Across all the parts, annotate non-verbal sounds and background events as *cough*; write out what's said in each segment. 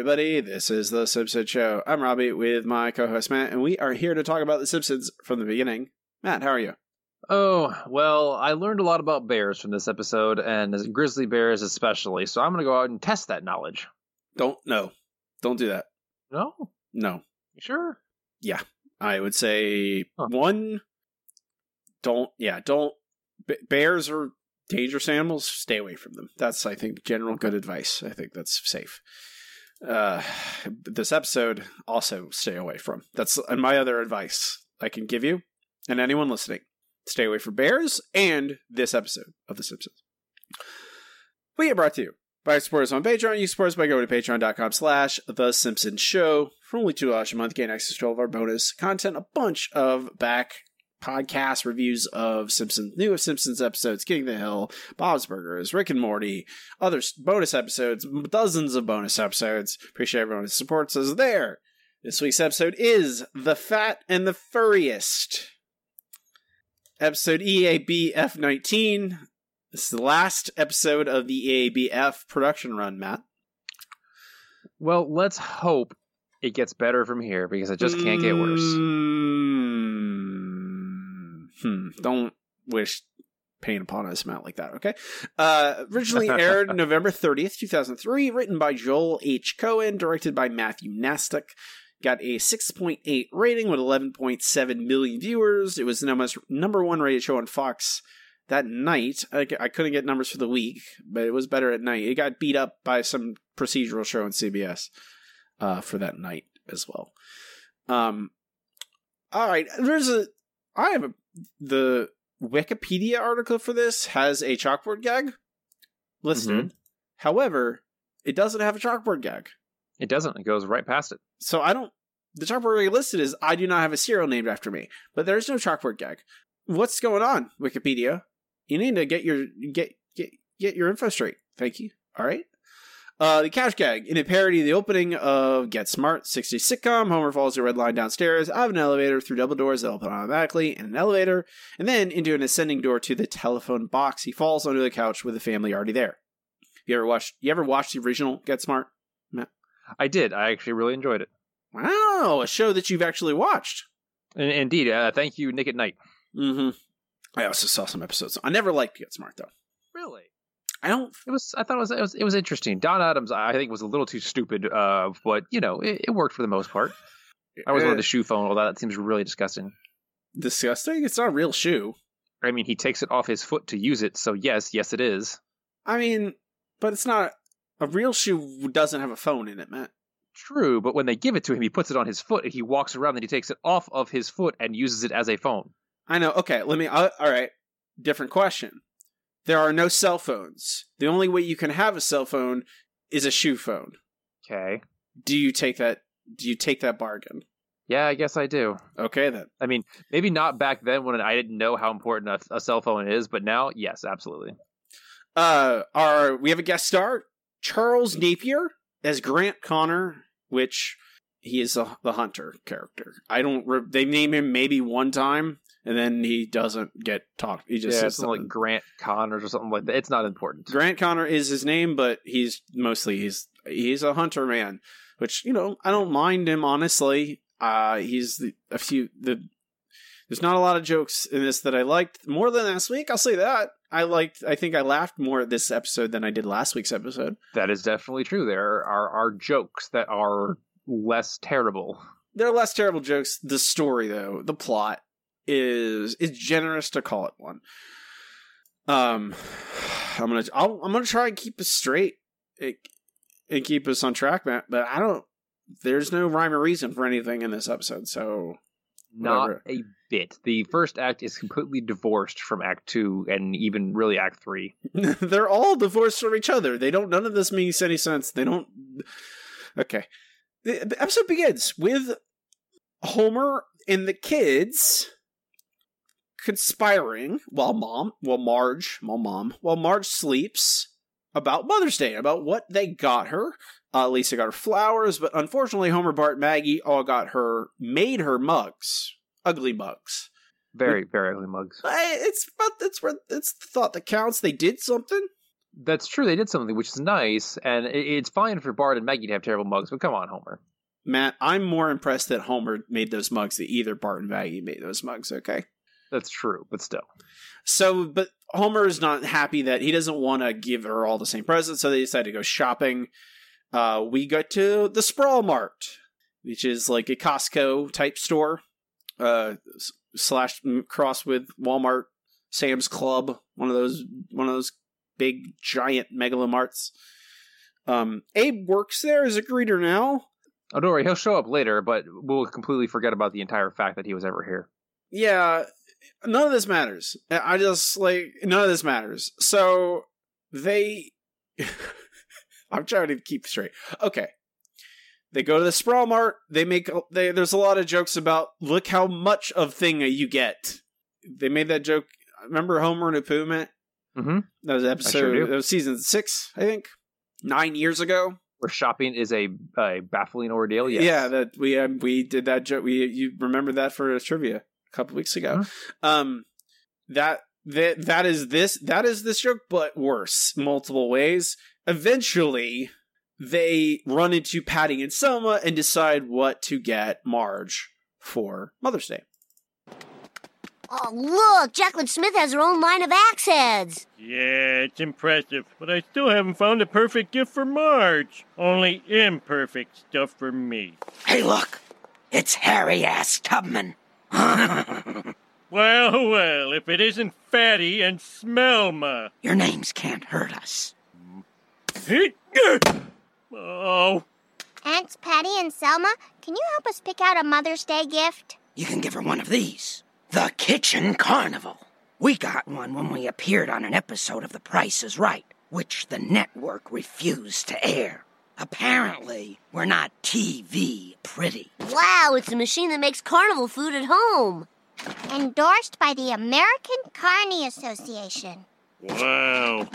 everybody. This is The Simpsons Show. I'm Robbie with my co host Matt, and we are here to talk about The Simpsons from the beginning. Matt, how are you? Oh, well, I learned a lot about bears from this episode, and grizzly bears especially, so I'm going to go out and test that knowledge. Don't, no. Don't do that. No? No. You sure? Yeah. I would say Huh. one, don't, yeah, don't. b- Bears are dangerous animals. Stay away from them. That's, I think, general good advice. I think that's safe. Uh, this episode, also stay away from. That's and my other advice I can give you and anyone listening. Stay away from bears and this episode of The Simpsons. We get brought to you by supporters on Patreon. You support us by going to patreon.com slash The Simpsons Show. For only $2 a month, gain access to all of our bonus content, a bunch of back podcast reviews of Simpsons, new Simpsons episodes, King of the Hill, Bob's Burgers, Rick and Morty, other bonus episodes, dozens of bonus episodes. Appreciate everyone who supports us there. This week's episode is The Fat and the Furriest. Episode EABF 19. This is the last episode of the EABF production run, Matt. Well, let's hope it gets better from here because it just can't get worse. Mm, Hmm. Don't wish pain upon us, Matt, like that, okay? Uh, originally aired *laughs* November 30th, 2003, written by Joel H. Cohen, directed by Matthew Nastuk. Got a 6.8 rating with 11.7 million viewers. It was the number, number one rated show on Fox that night. I, I couldn't get numbers for the week, but it was better at night. It got beat up by some procedural show on CBS uh, for that night as well. Um, all right, there's a. I have a the Wikipedia article for this has a chalkboard gag listed. Mm-hmm. However, it doesn't have a chalkboard gag. It doesn't. It goes right past it. So I don't. The chalkboard gag listed is I do not have a cereal named after me, but there's no chalkboard gag. What's going on, Wikipedia? You need to get your get get get your info straight. Thank you. All right. Uh, the couch gag in a parody of the opening of Get Smart, 60s sitcom. Homer follows a red line downstairs out of an elevator through double doors that open automatically in an elevator, and then into an ascending door to the telephone box. He falls onto the couch with the family already there. You ever watched? You ever watched the original Get Smart? No. I did. I actually really enjoyed it. Wow, a show that you've actually watched. Indeed. Uh, thank you, Nick at Nite. Mm-hmm. I also saw some episodes. I never liked Get Smart though. Really? I don't. It was. I thought it was. It was, it was interesting. Don Adams, I think, was a little too stupid. Uh, but you know, it, it worked for the most part. *laughs* I was eh, wanted the shoe phone. Although that seems really disgusting. disgusting. It's not a real shoe. I mean, he takes it off his foot to use it. So yes, yes, it is. I mean, but it's not a real shoe. Doesn't have a phone in it, Matt. True, but when they give it to him, he puts it on his foot and he walks around and he takes it off of his foot and uses it as a phone. I know. Okay, let me. Uh, all right. Different question. There are no cell phones. The only way you can have a cell phone is a shoe phone. Okay. Do you take that? Do you take that bargain? Yeah, I guess I do. Okay then. I mean, maybe not back then when I didn't know how important a, a cell phone is, but now, yes, absolutely. Uh, our we have a guest star, Charles Napier as Grant Connor, which he is a, the hunter character. I don't. Re- they name him maybe one time, and then he doesn't get talked. He just yeah, something like. Grant Connors or something like that. It's not important. Grant Connor is his name, but he's mostly he's he's a hunter man, which you know I don't mind him honestly. Uh, he's the, a few the. There's not a lot of jokes in this that I liked more than last week. I'll say that I liked. I think I laughed more at this episode than I did last week's episode. That is definitely true. There are, are jokes that are less terrible. They're less terrible jokes. The story, though, the plot is is generous to call it one. Um, I'm gonna I'll, I'm gonna try and keep us straight and and keep us on track, Matt. But I don't. There's no rhyme or reason for anything in this episode, so Not a bit. The first act is completely divorced from Act Two and even really Act Three. *laughs* they're all divorced from each other. They don't. None of this makes any sense. They don't. Okay, the episode begins with Homer and the kids conspiring while mom, while Marge, while mom, while Marge sleeps about Mother's Day, about what they got her. Uh, Lisa got her flowers, but unfortunately, Homer, Bart, Maggie all got her, made her mugs, ugly mugs. Very, very ugly mugs. I, it's but it's where it's the thought that counts. They did something. That's true. They did something which is nice, and it's fine for Bart and Maggie to have terrible mugs. But come on, Homer. Matt, I'm more impressed that Homer made those mugs than either Bart and Maggie made those mugs. Okay, that's true, but still. So, but Homer is not happy that he doesn't want to give her all the same presents, so they decide to go shopping. Uh, we go to the Sprawl Mart, which is like a Costco type store, uh, slash cross with Walmart, Sam's Club, one of those one of those big giant megalomarts. Um, Abe works there as a greeter now. Oh, don't worry, he'll show up later, but we'll completely forget about the entire fact that he was ever here. Yeah, none of this matters. I just like none of this matters. So they *laughs* I'm trying to keep straight. Okay. They go to the Sprawl Mart. They make they, there's a lot of jokes about look how much of thing you get. They made that joke. Remember Homer and Apu met? Mm-hmm. That was episode. Sure that was season six, I think, nine years ago. Where shopping is a, a baffling ordeal. Yes. Yeah, that we um, we did that joke. We you remember that for trivia a couple weeks ago. Mm-hmm. Um, that that that is this that is this joke, but worse, multiple ways. Eventually, they run into Patty and Selma and decide what to get Marge for Mother's Day. Oh, look! Jaclyn Smith has her own line of axe heads. Yeah, it's impressive, but I still haven't found a perfect gift for Marge. Only imperfect stuff for me. Hey, look! It's Harry Ass Tubman. *laughs* well, well, if it isn't Fatty and Smelma. Your names can't hurt us. Oh. Aunts Patty and Selma, can you help us pick out a Mother's Day gift? You can give her one of these The Kitchen Carnival. We got one when we appeared on an episode of The Price is Right, which the network refused to air. Apparently, we're not TV pretty. Wow, it's a machine that makes carnival food at home. Endorsed by the American Carny Association. Wow.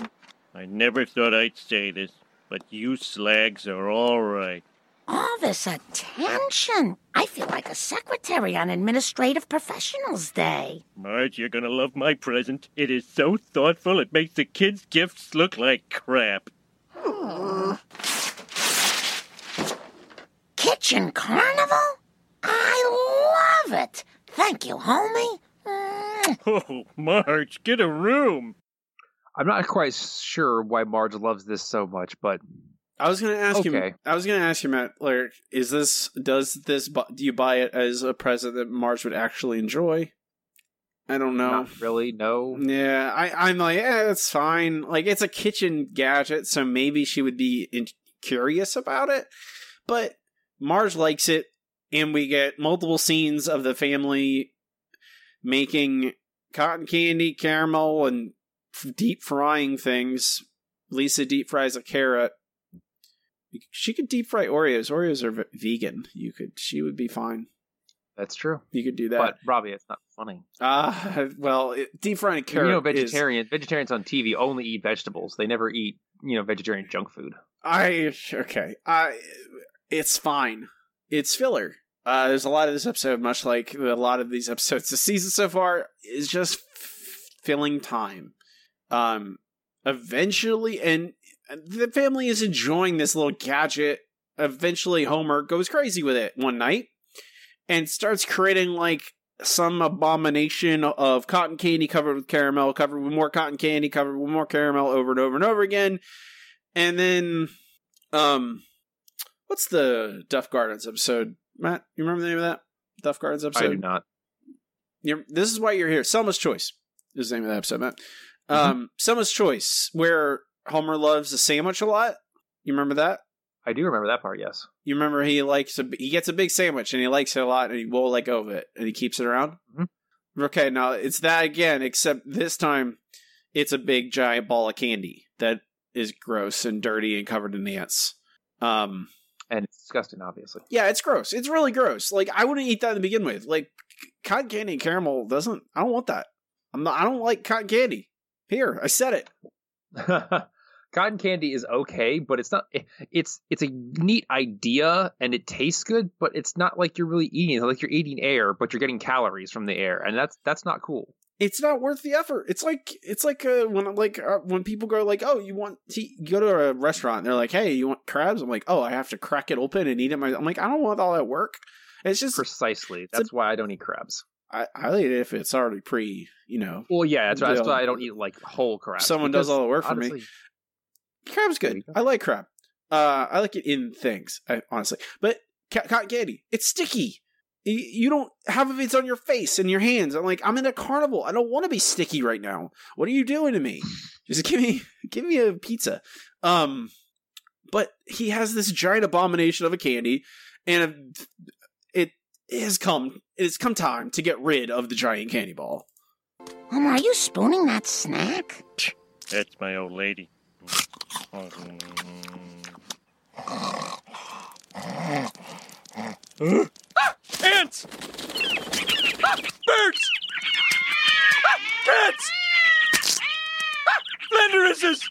I never thought I'd say this, but you slags are all right. All this attention. I feel like a secretary on Administrative Professionals Day. Marge, you're gonna love my present. It is so thoughtful, it makes the kids' gifts look like crap. Hmm. Kitchen Carnival? I love it. Thank you, homie. Oh, Marge, get a room. I'm not quite sure why Marge loves this so much, but I was going to ask okay. you. I was going to ask you, Matt. Like, is this does this do you buy it as a present that Marge would actually enjoy? I don't know. Not really, no. Yeah, I, I'm like, yeah, it's fine. Like, it's a kitchen gadget, so maybe she would be in- curious about it. But Marge likes it, and we get multiple scenes of the family making cotton candy, caramel, and deep frying things. Lisa deep fries a carrot. She could deep fry Oreos. Oreos are v- vegan. You could. She would be fine. That's true. You could do that. But Robbie, it's not funny. Ah, uh, *laughs* well, it, deep frying a carrot. You know, vegetarian is... vegetarians on TV only eat vegetables. They never eat you know vegetarian junk food. I okay. I it's fine. It's filler. Uh, there's a lot of this episode, much like a lot of these *laughs* episodes this season so far, is just f- filling time. Um, eventually, and the family is enjoying this little gadget. Eventually, Homer goes crazy with it one night and starts creating like some abomination of cotton candy covered with caramel, covered with more cotton candy, covered with more caramel over and over and over again. And then, um, what's the Duff Gardens episode? Matt, you remember the name of that Duff Gardens episode? I do not. You're, this is why you're here. Selma's Choice is the name of that episode, Matt. Mm-hmm. Um, Selma's Choice, where Homer loves a sandwich a lot. You remember that? I do remember that part. Yes. You remember he likes a, he gets a big sandwich and he likes it a lot and he won't let go of it and he keeps it around. Mm-hmm. Okay, now it's that again, except this time it's a big giant ball of candy that is gross and dirty and covered in ants. Um, and it's disgusting, obviously. Yeah, it's gross. It's really gross. Like I wouldn't eat that to begin with. Like cotton candy and caramel doesn't. I don't want that. I'm not. I don't like cotton candy. Here, I said it. *laughs* cotton candy is okay, but it's not. Eh, it's it's a neat idea and it tastes good, but it's not like you're really eating. It's like you're eating air, but you're getting calories from the air, and that's that's not cool. It's not worth the effort. It's like it's like uh, when like uh, when people go like, oh, you want to you go to a restaurant, and they're like, hey, you want crabs? I'm like, oh, I have to crack it open and eat it. I'm like, I don't want all that work. It's just Precisely. That's why I don't eat crabs. I, I eat it if it's already pre, you know. Well, yeah, that's, that's why I don't eat like whole crabs. Someone does all the work for me. Crab's good. go. I like crab. Uh, I like it in things, I, honestly. But cotton candy, it's sticky. You, you don't have it. It's on your face and your hands. I'm like, I'm in a carnival. I don't want to be sticky right now. What are you doing to me? Just give me, *laughs* give me a pizza. Um, but he has this giant abomination of a candy, and it has come. It's come time to get rid of the giant candy ball. Homer, are you spooning that snack? That's my old lady. Huh? Ants! Birds! Cats! Flanderuses!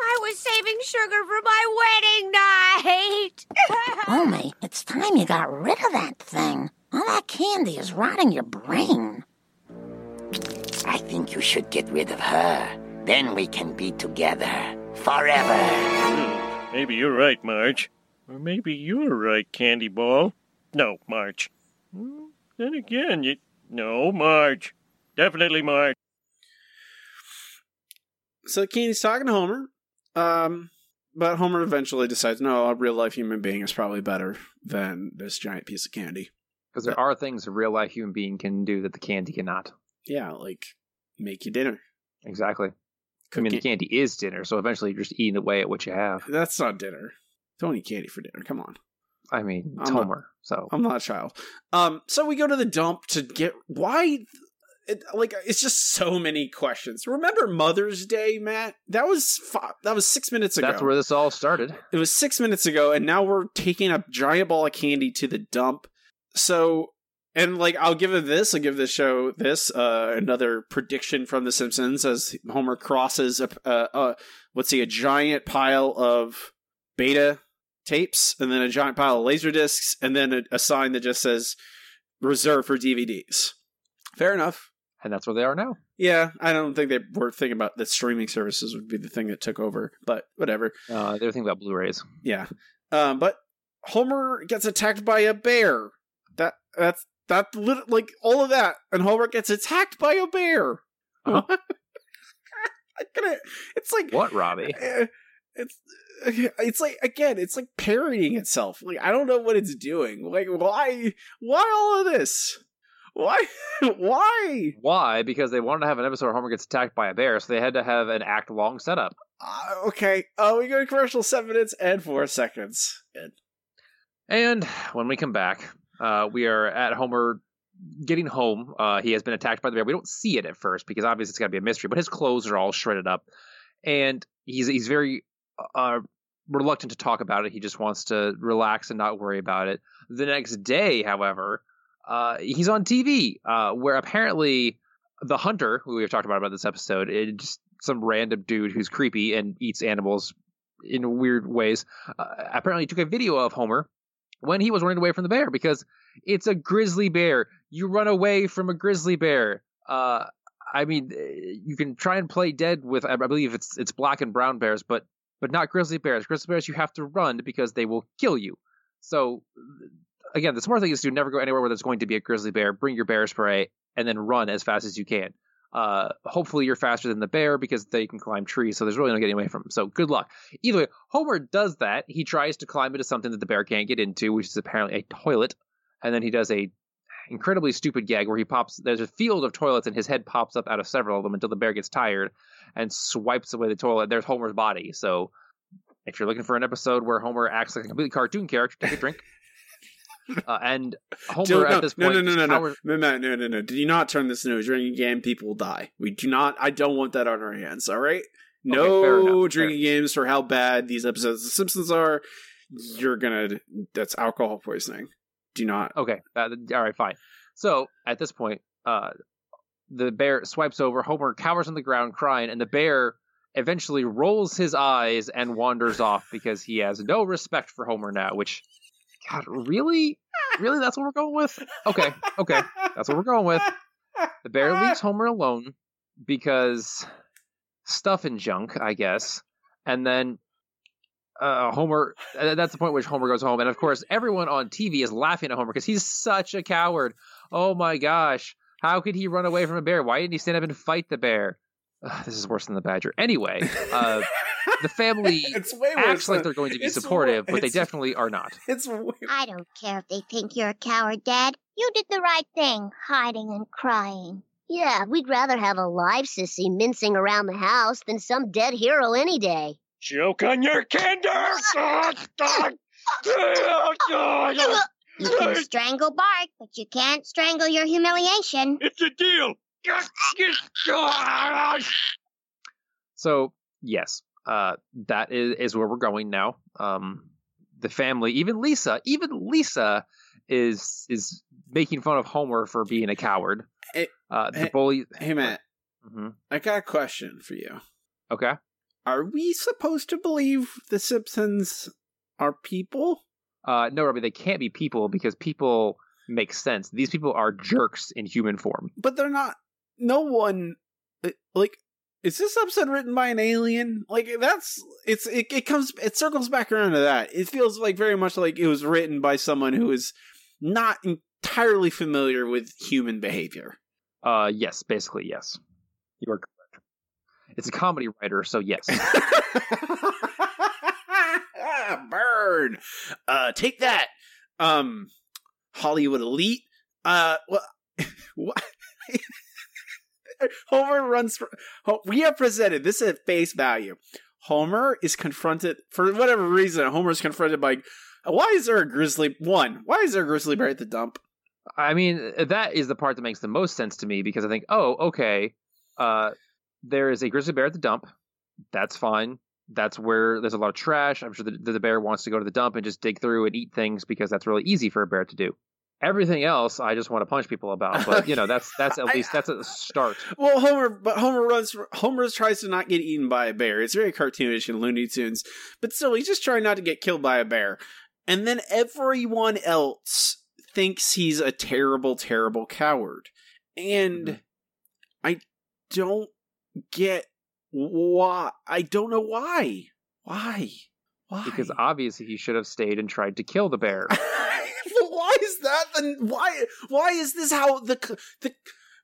I was saving sugar for my wedding night. *laughs* Homie, it's time you got rid of that thing. All that candy is rotting your brain. I think you should get rid of her. Then we can be together forever. Hmm, Maybe you're right, Marge. Or maybe you're right, Candy Ball. No, Marge. Hmm, Then again, you. No, Marge. Definitely Marge. So Candy's talking to Homer. Um, but Homer eventually decides, no, a real life human being is probably better than this giant piece of candy. because there are things a real life human being can do that the candy cannot. Yeah, like make you dinner. Exactly. I mean, the candy is dinner, so eventually you're just eating away at what you have. That's not dinner. Don't eat candy for dinner. Come on. I mean, it's I'm Homer, so I'm not a child. Um, so we go to the dump to get why. It, like it's just so many questions. Remember Mother's Day, Matt? That was fi- that was six minutes ago. that's where this all started. it was six minutes ago, and now we're taking a giant ball of candy to the dump. So, and like, I'll give it this. I'll give this show this. Uh, another prediction from The Simpsons as Homer crosses a, uh, uh, what's he, a giant pile of beta tapes, and then a giant pile of laser discs, and then a, a sign that just says "reserved for DVDs." Fair enough. And that's where they are now. Yeah, I don't think they were thinking about that streaming services would be the thing that took over, but whatever. Uh, they were thinking about Blu-rays. Yeah. Um, but Homer gets attacked by a bear. That that's that lit- like all of that, and Homer gets attacked by a bear. Uh-huh. *laughs* It's like What, Robbie? eh, It's it's like again, it's like parodying itself. Like I don't know what it's doing. Like why why all of this? Why *laughs* why? Why? Because they wanted to have an episode where Homer gets attacked by a bear, so they had to have an act-long setup. Uh, okay. Oh, we go to commercial seven minutes and four seconds. Good. And when we come back, uh, we are at Homer getting home. Uh, he has been attacked by the bear. We don't see it at first because obviously it's got to be a mystery, but his clothes are all shredded up, and he's he's very uh, reluctant to talk about it. He just wants to relax and not worry about it. The next day, however, uh, he's on TV uh, where apparently the hunter, who we've talked about about this episode, is just some random dude who's creepy and eats animals in weird ways. Uh, apparently, took a video of Homer when he was running away from the bear because it's a grizzly bear. You run away from a grizzly bear. Uh, I mean, eh, you can try and play dead with, I believe it's it's black and brown bears, but but not grizzly bears. Grizzly bears, you have to run because they will kill you. So again, the smart thing is to never go anywhere where there's going to be a grizzly bear. Bring your bear spray and then run as fast as you can. Uh, hopefully you're faster than the bear because they can climb trees, so there's really no getting away from them. So good luck. Either way, Homer does that. He tries to climb into something that the bear can't get into, which is apparently a toilet, and then he does a incredibly stupid gag where he pops. There's a field of toilets, and his head pops up out of several of them until the bear gets tired and swipes away the toilet. There's Homer's body. So if you're looking for an episode where Homer acts like a completely cartoon character, take a drink. *laughs* Uh, and Homer Don't- at no, this point, no, no, no, no, cowers- no, no, no, no, no. Do you not turn this into a drinking game? People will die. We do not. I don't want that on our hands. All right. No enough, fair. drinking games for how bad these episodes of The Simpsons are. You're gonna. That's alcohol poisoning. Do not. Okay, uh, all right, fine. So at this point, uh, the bear swipes over. Homer cowers on the ground, crying, and the bear eventually rolls his eyes and wanders off because he has no respect for Homer now. Which, God, really? really? That's what we're going with? Okay, okay. That's what we're going with. The bear leaves Homer alone because stuff and junk, I guess. And then uh, Homer, uh, that's the point which Homer goes home. And of course, everyone on TV is laughing at Homer because he's such a coward. Oh my gosh. How could he run away from a bear? Why didn't he stand up and fight the bear? Ugh, this is worse than the badger. Anyway, uh, the family *laughs* it's way worse acts like they're going to be supportive, wa- but they definitely are not. *laughs* It's way- I don't care if they think you're a coward, Dad. You did the right thing, hiding and crying. Yeah, we'd rather have a live sissy mincing around the house than some dead hero any day. Joke on your candor! *laughs* You can strangle Bart, but you can't strangle your humiliation. It's a deal! So yes, uh, that is, is where we're going now. Um, the family, even Lisa, even Lisa is is making fun of Homer for being a coward. Eh, Uh, the eh, bully. Hey, Matt, Mhm. I got a question for you. Okay. Are we supposed to believe the Simpsons are people? Uh, no, Robbie, they can't be people because people make sense. These people are jerks in human form. But they're not. No one. uh, Like, is this episode written by an alien? Like, that's. It's. It, it comes. It circles back around to that. It feels like very much like it was written by someone who is not entirely familiar with human behavior. Uh, yes, basically yes. You are correct. It's a comedy writer, so yes. *laughs* *laughs* Burn. Uh, take that. Um, Hollywood elite. Uh, well, what? *laughs* Homer runs. For, we are presented. This is at face value. Homer is confronted for whatever reason. Homer is confronted by. Why is there a grizzly? One. Why is there a grizzly bear at the dump? I mean, that is the part that makes the most sense to me because I think, oh, okay, uh, there is a grizzly bear at the dump. That's fine. That's where there's a lot of trash. I'm sure the, the bear wants to go to the dump and just dig through and eat things because that's really easy for a bear to do. Everything else, I just want to punch people about. But you know, that's that's at *laughs* least that's a start. Well, Homer, but Homer runs. Homer tries to not get eaten by a bear. It's very cartoonish in Looney Tunes, but still, he's just trying not to get killed by a bear. And then everyone else thinks he's a terrible, terrible coward, and Mhm. I don't get why. I don't know why. Why? Why? Because obviously he should have stayed and tried to kill the bear. *laughs* why is that then why why is this how the the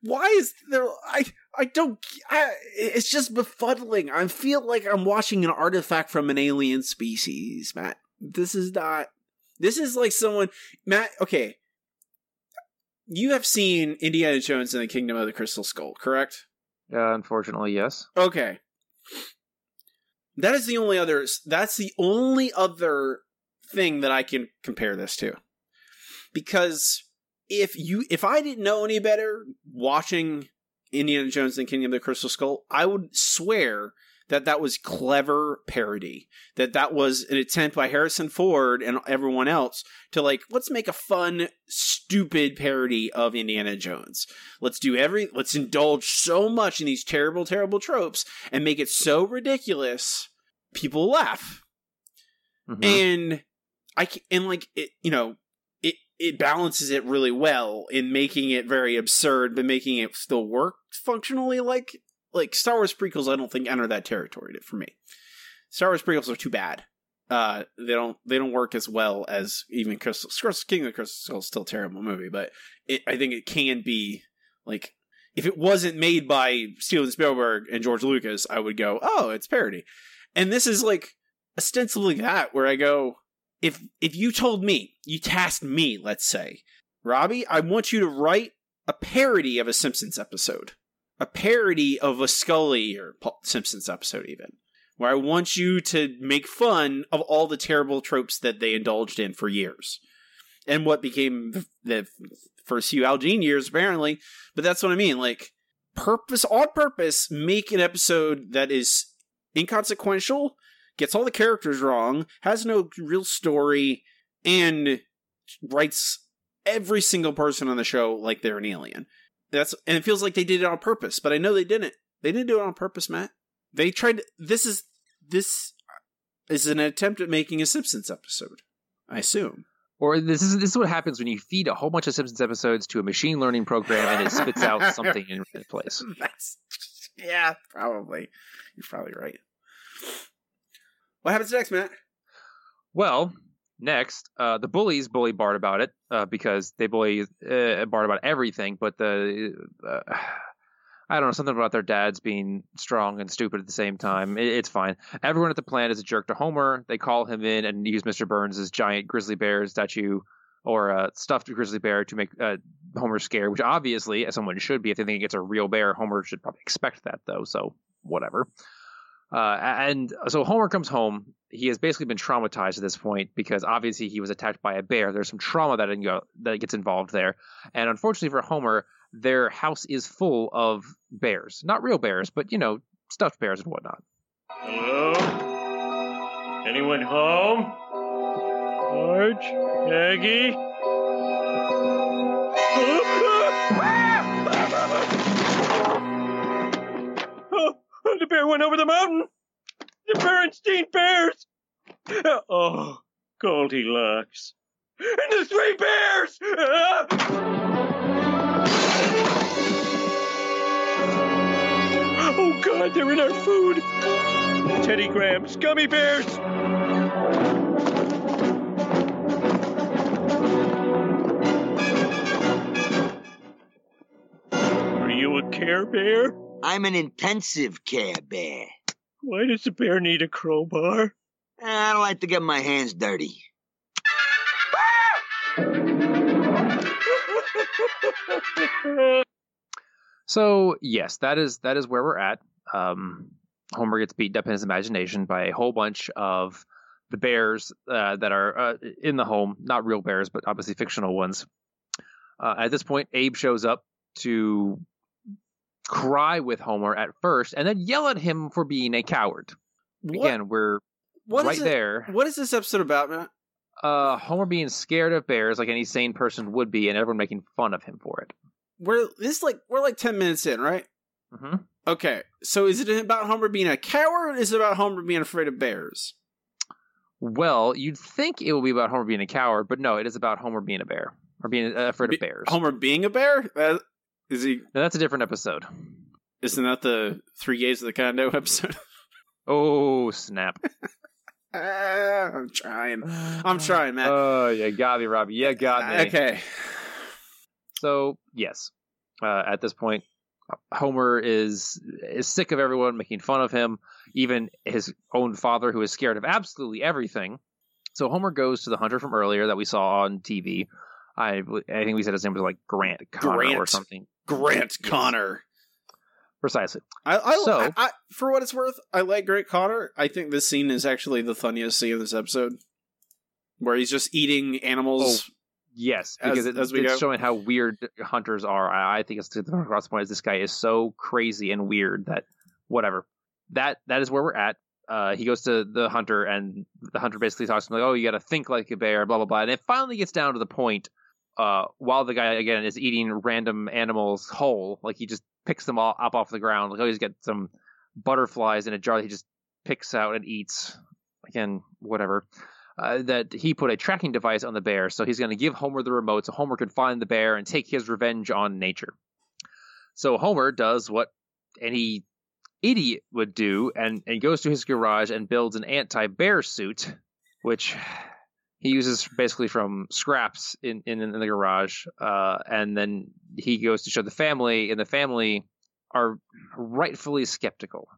why is there i i don't I, it's just befuddling i feel like i'm watching an artifact from an alien species matt this is not this is like someone matt okay you have seen indiana jones and the kingdom of the crystal skull correct Uh, unfortunately, yes. Okay. That is the only other that's the only other thing that I can compare this to. Because if you if I didn't know any better watching Indiana Jones and Kingdom of the Crystal Skull, I would swear that that was clever parody. That that was an attempt by Harrison Ford and everyone else to like let's make a fun stupid parody of Indiana Jones. Let's do every let's indulge so much in these terrible terrible tropes and make it so ridiculous people laugh. Mhm. And I and like it you know it it balances it really well in making it very absurd but making it still work functionally like like Star Wars prequels I don't think enter that territory for me. Star Wars prequels are too bad. Uh, they don't they don't work as well as even Crystal King of the Crystal Skull is still a terrible movie, but it, I think it can be like if it wasn't made by Steven Spielberg and George Lucas, I would go, oh, it's parody. And this is like ostensibly that, where I go, if if you told me, you tasked me, let's say, Robbie, I want you to write a parody of a Simpsons episode, a parody of a Scully or Paul Simpsons episode, even, where I want you to make fun of all the terrible tropes that they indulged in for years, and what became the, first few Al Jean years, apparently. But that's what I mean, like purpose on purpose, make an episode that is inconsequential, gets all the characters wrong, has no real story, and writes every single person on the show like they're an alien. That's and it feels like they did it on purpose, but I know they didn't. They didn't do it on purpose, Matt. They tried. This is this is an attempt at making a Simpsons episode. I assume. Or this is this is what happens when you feed a whole bunch of Simpsons episodes to a machine learning program and it spits out *laughs* something in its place. That's yeah, probably. You're probably right. What happens next, Matt? Well, next, uh, the bullies bully Bart about it uh, because they bully uh, Bart about everything, but the uh, *sighs* I don't know something about their dads being strong and stupid at the same time. It, it's fine. Everyone at the plant is a jerk to Homer. They call him in and use Mr. Burns' giant grizzly bear statue or a stuffed grizzly bear to make uh, Homer scared, which obviously, as someone should be, if they think it's a real bear, Homer should probably expect that though. So whatever. Uh, and so Homer comes home. He has basically been traumatized at this point because obviously he was attacked by a bear. There's some trauma that that gets involved there, and unfortunately for Homer, their house is full of bears. Not real bears, but you know, stuffed bears and whatnot. Hello? Anyone home? Marge? Maggie? The bear went over the mountain! The Berenstein Bears! Oh, Goldilocks. And the three bears! Oh god, they're in our food! Teddy Grahams, gummy bears! Are you a care bear? I'm an intensive care bear. Why does the bear need a crowbar? I don't like to get my hands dirty. *laughs* So yes, that is that is where we're at. Um, Homer gets beaten up in his imagination by a whole bunch of the bears uh, that are uh, in the home, not real bears, but obviously fictional ones. Uh, at this point, Abe shows up to cry with Homer at first, and then yell at him for being a coward. What- Again, we're what right is there. What is this episode about, Matt? Uh, Homer being scared of bears like any sane person would be, and everyone making fun of him for it. We're this like we're like ten minutes in, right? hmm Okay, so is it about Homer being a coward? Or is it about Homer being afraid of bears? Well, you'd think it would be about Homer being a coward, but no, it is about Homer being a bear or being uh, afraid of bears. Homer being a bear? Is he? Now, that's a different episode. Isn't that the Three Gays of the Condo *laughs* episode? Oh snap! *laughs* I'm trying. I'm trying, man. Oh, you got me, Robbie. You got me. Okay. So yes, uh, at this point, Homer is is sick of everyone making fun of him, even his own father, who is scared of absolutely everything. So Homer goes to the hunter from earlier that we saw on TV. I I think we said his name was like Grant Connor or something. Grant Connor. Precisely. I, I, So- I, I, for what it's worth, I like Grant Connor. I think this scene is actually the funniest scene of this episode, where he's just eating animals. Yes, As- because it, as it's go. showing how weird hunters are. I, I think it's across the point is this guy is so crazy and weird that whatever. That that is where we're at. Uh, he goes to the hunter, and the hunter basically talks to him like, "Oh, you got to think like a bear," blah blah blah. And it finally gets down to the point uh, while the guy again is eating random animals whole, like he just picks them all up off the ground. Like, oh, he's got some butterflies in a jar that he just picks out and eats. Again, whatever uh, that he put a tracking device on the bear, so he's going to give Homer the remote so Homer can find the bear and take his revenge on nature. So Homer does what any idiot would do and, and goes to his garage and builds an anti bear suit, which he uses basically from scraps in, in, in the garage. Uh, and then he goes to show the family, and the family are rightfully skeptical.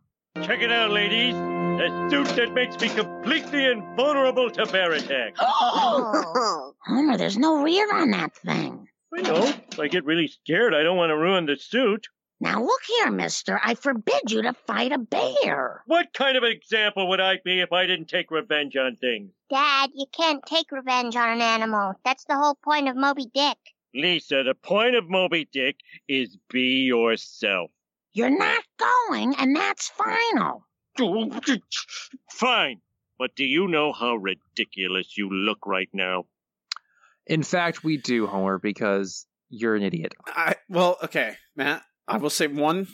Check it out, ladies. A suit that makes me completely invulnerable to bear attack. Oh. Homer, there's no rear on that thing. I know. If I get really scared, I don't want to ruin the suit. Now look here, mister. I forbid you to fight a bear. What kind of example would I be if I didn't take revenge on things? Dad, you can't take revenge on an animal. That's the whole point of Moby Dick. Lisa, the point of Moby Dick is be yourself. You're not going, and that's final. *laughs* Fine. But do you know how ridiculous you look right now? In fact, we do, Homer, because you're an idiot. I well, okay, Matt. I will say one.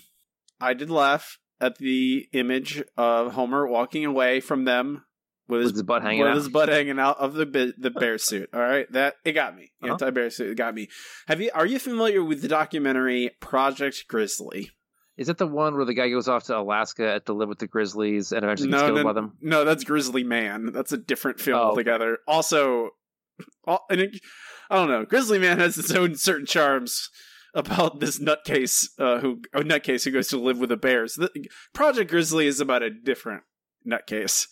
I did laugh at the image of Homer walking away from them with With his, his butt hanging with out. his butt hanging out of the the bear *laughs* suit. All right, that it got me. Uh-huh. Anti bear suit it got me. Have you? Are you familiar with the documentary Project Grizzly? Is it the one where the guy goes off to Alaska to live with the Grizzlies and eventually gets No, killed no, by them? no, that's Grizzly Man. That's a different film Oh, okay. altogether. Also, all, and it, I don't know. Grizzly Man has its own certain charms about this nutcase uh, who a nutcase who goes to live with the bears. The, Project Grizzly is about a different nutcase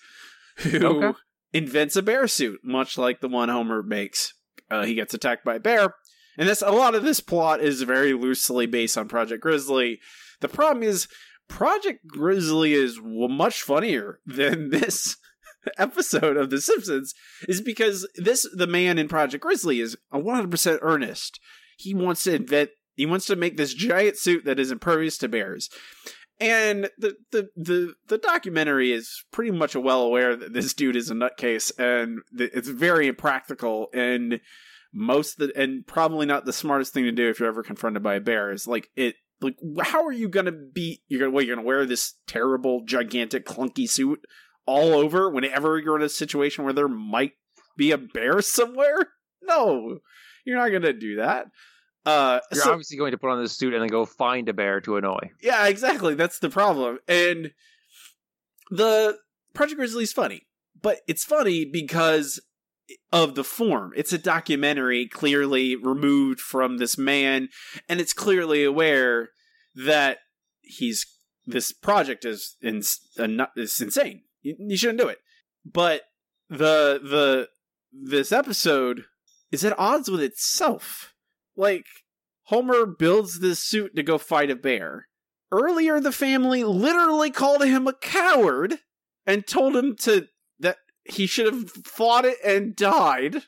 who Okay. invents a bear suit, much like the one Homer makes. Uh, he gets attacked by a bear, and this a lot of this plot is very loosely based on Project Grizzly. The problem is Project Grizzly is much funnier than *laughs* this *laughs* episode of The Simpsons, is because this the man in Project Grizzly is a 100% earnest. He wants to invent. He wants to make this giant suit that is impervious to bears. And the, the the the documentary is pretty much well aware that this dude is a nutcase, and it's very impractical. And most the, and probably not the smartest thing to do if you're ever confronted by a bear is like it. Like, how are you gonna be? You're gonna what? You're gonna wear this terrible, gigantic, clunky suit all over whenever you're in a situation where there might be a bear somewhere? No, you're not gonna do that. Uh, You're so- obviously going to put on this suit and then go find a bear to annoy. yeah, exactly. That's the problem. And the Project Grizzly's funny, but it's funny because of the form. It's a documentary clearly removed from this man, and it's clearly aware that he's this project is in, is insane. You, you shouldn't do it. But the the this episode is at odds with itself. Like Homer builds this suit to go fight a bear. Earlier, the family literally called him a coward and told him to that he should have fought it and died.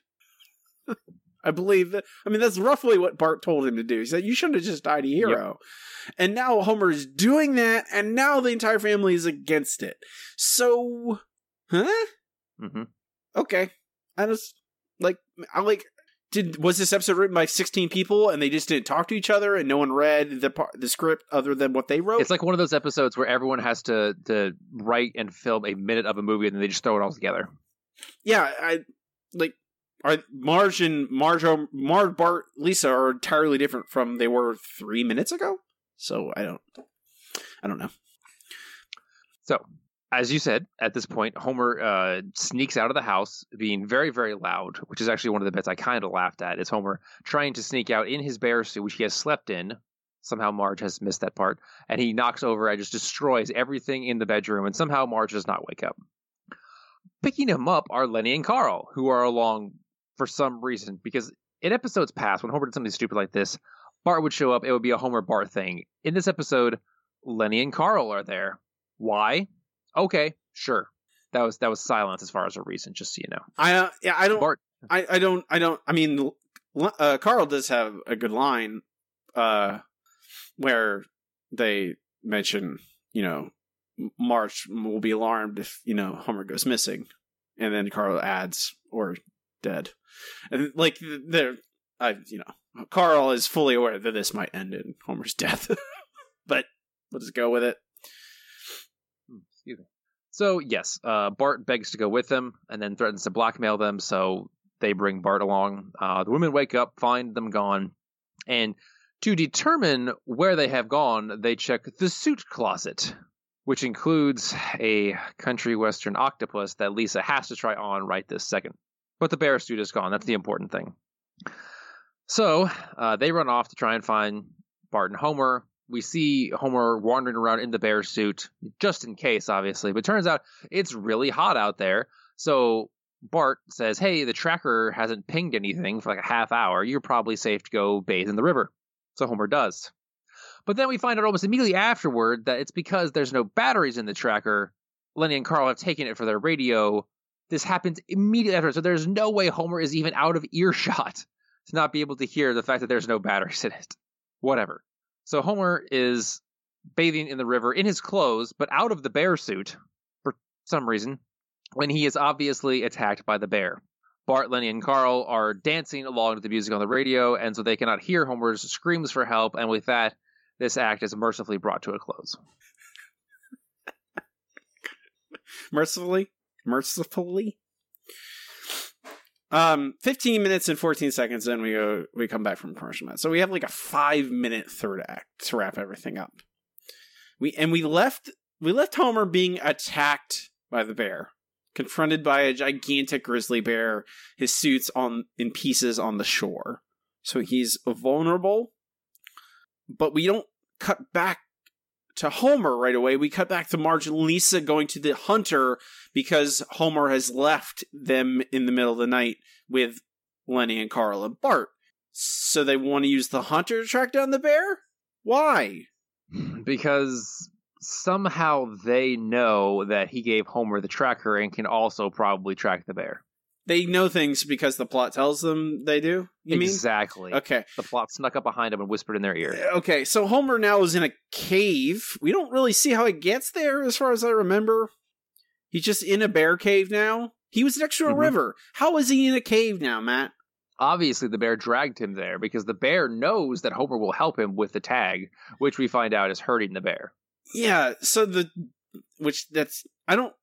*laughs* I believe that. I mean, that's roughly what Bart told him to do. He said, "You should have just died a hero." And now Homer is doing that, and now the entire family is against it. So, huh? hmm Okay, I just like I like. Did was this episode written by sixteen people and they just didn't talk to each other and no one read the par- the script other than what they wrote? It's like one of those episodes where everyone has to to write and film a minute of a movie and then they just throw it all together. yeah, I like. Are Marge and Marge, Marge, Bart, Lisa are entirely different from they were three minutes ago. So I don't, I don't know. So, as you said, at this point, Homer uh, sneaks out of the house, being very, very loud, which is actually one of the bits I kind of laughed at. Is Homer trying to sneak out in his bear suit, which he has slept in. Somehow Marge has missed that part, and he knocks over and just destroys everything in the bedroom, and somehow Marge does not wake up. Picking him up are Lenny and Carl, who are along for some reason, because in episodes past, when Homer did something stupid like this, Bart would show up, it would be a Homer Bart thing. In this episode, Lenny and Carl are there. Why? Okay, sure. That was that was silence as far as a reason, just so you know. I uh, yeah, I don't. Bart I, I don't I don't I mean uh, Carl does have a good line uh where they mention you know Marge will be alarmed if you know Homer goes missing and then Carl adds or dead and like they're I you know Carl is fully aware that this might end in Homer's *laughs* death but we'll just go with it Excuse me. So yes, uh, Bart begs to go with them, and then threatens to blackmail them. So they bring Bart along. Uh, the women wake up, find them gone, and to determine where they have gone, they check the suit closet, which includes a country western octopus that Lisa has to try on right this second. But the bear suit is gone. That's the important thing. So uh, they run off to try and find Bart and Homer. We see Homer wandering around in the bear suit, just in case, obviously. But turns out it's really hot out there. So Bart says, Hey, the tracker hasn't pinged anything for like a half hour. You're probably safe to go bathe in the river. So Homer does. But then we find out almost immediately afterward that it's because there's no batteries in the tracker. Lenny and Carl have taken it for their radio. This happens immediately after. So there's no way Homer is even out of earshot *laughs* to not be able to hear the fact that there's no batteries in it. Whatever. So Homer is bathing in the river in his clothes, but out of the bear suit for some reason, when he is obviously attacked by the bear. Bart, Lenny, and Carl are dancing along to the music on the radio, and so they cannot hear Homer's screams for help, and with that, this act is mercifully brought to a close. *laughs* mercifully mercifully. Um, 15 minutes and 14 seconds, then we go, we come back from commercial Matt. So we have like a five minute third act to wrap everything up. We and we left we left Homer being attacked by the bear, confronted by a gigantic grizzly bear, his suits on in pieces on the shore. So he's vulnerable. But we don't cut back to Homer right away. We cut back to Marge and Lisa going to the hunter because Homer has left them in the middle of the night with Lenny and Carl and Bart. So they want to use the hunter to track down the bear? Why? because somehow they know that he gave Homer the tracker and can also probably track the bear. They know things because the plot tells them they do. You exactly. mean? Okay. The plot snuck up behind him and whispered in their ear. Okay, so Homer now is in a cave. We don't really see how he gets there, as far as I remember. He's just in a bear cave now. He was next to a Mhm. river. How is he in a cave now, Matt? Obviously, the bear dragged him there because the bear knows that Homer will help him with the tag, which we find out is hurting the bear. Yeah, so the which that's I don't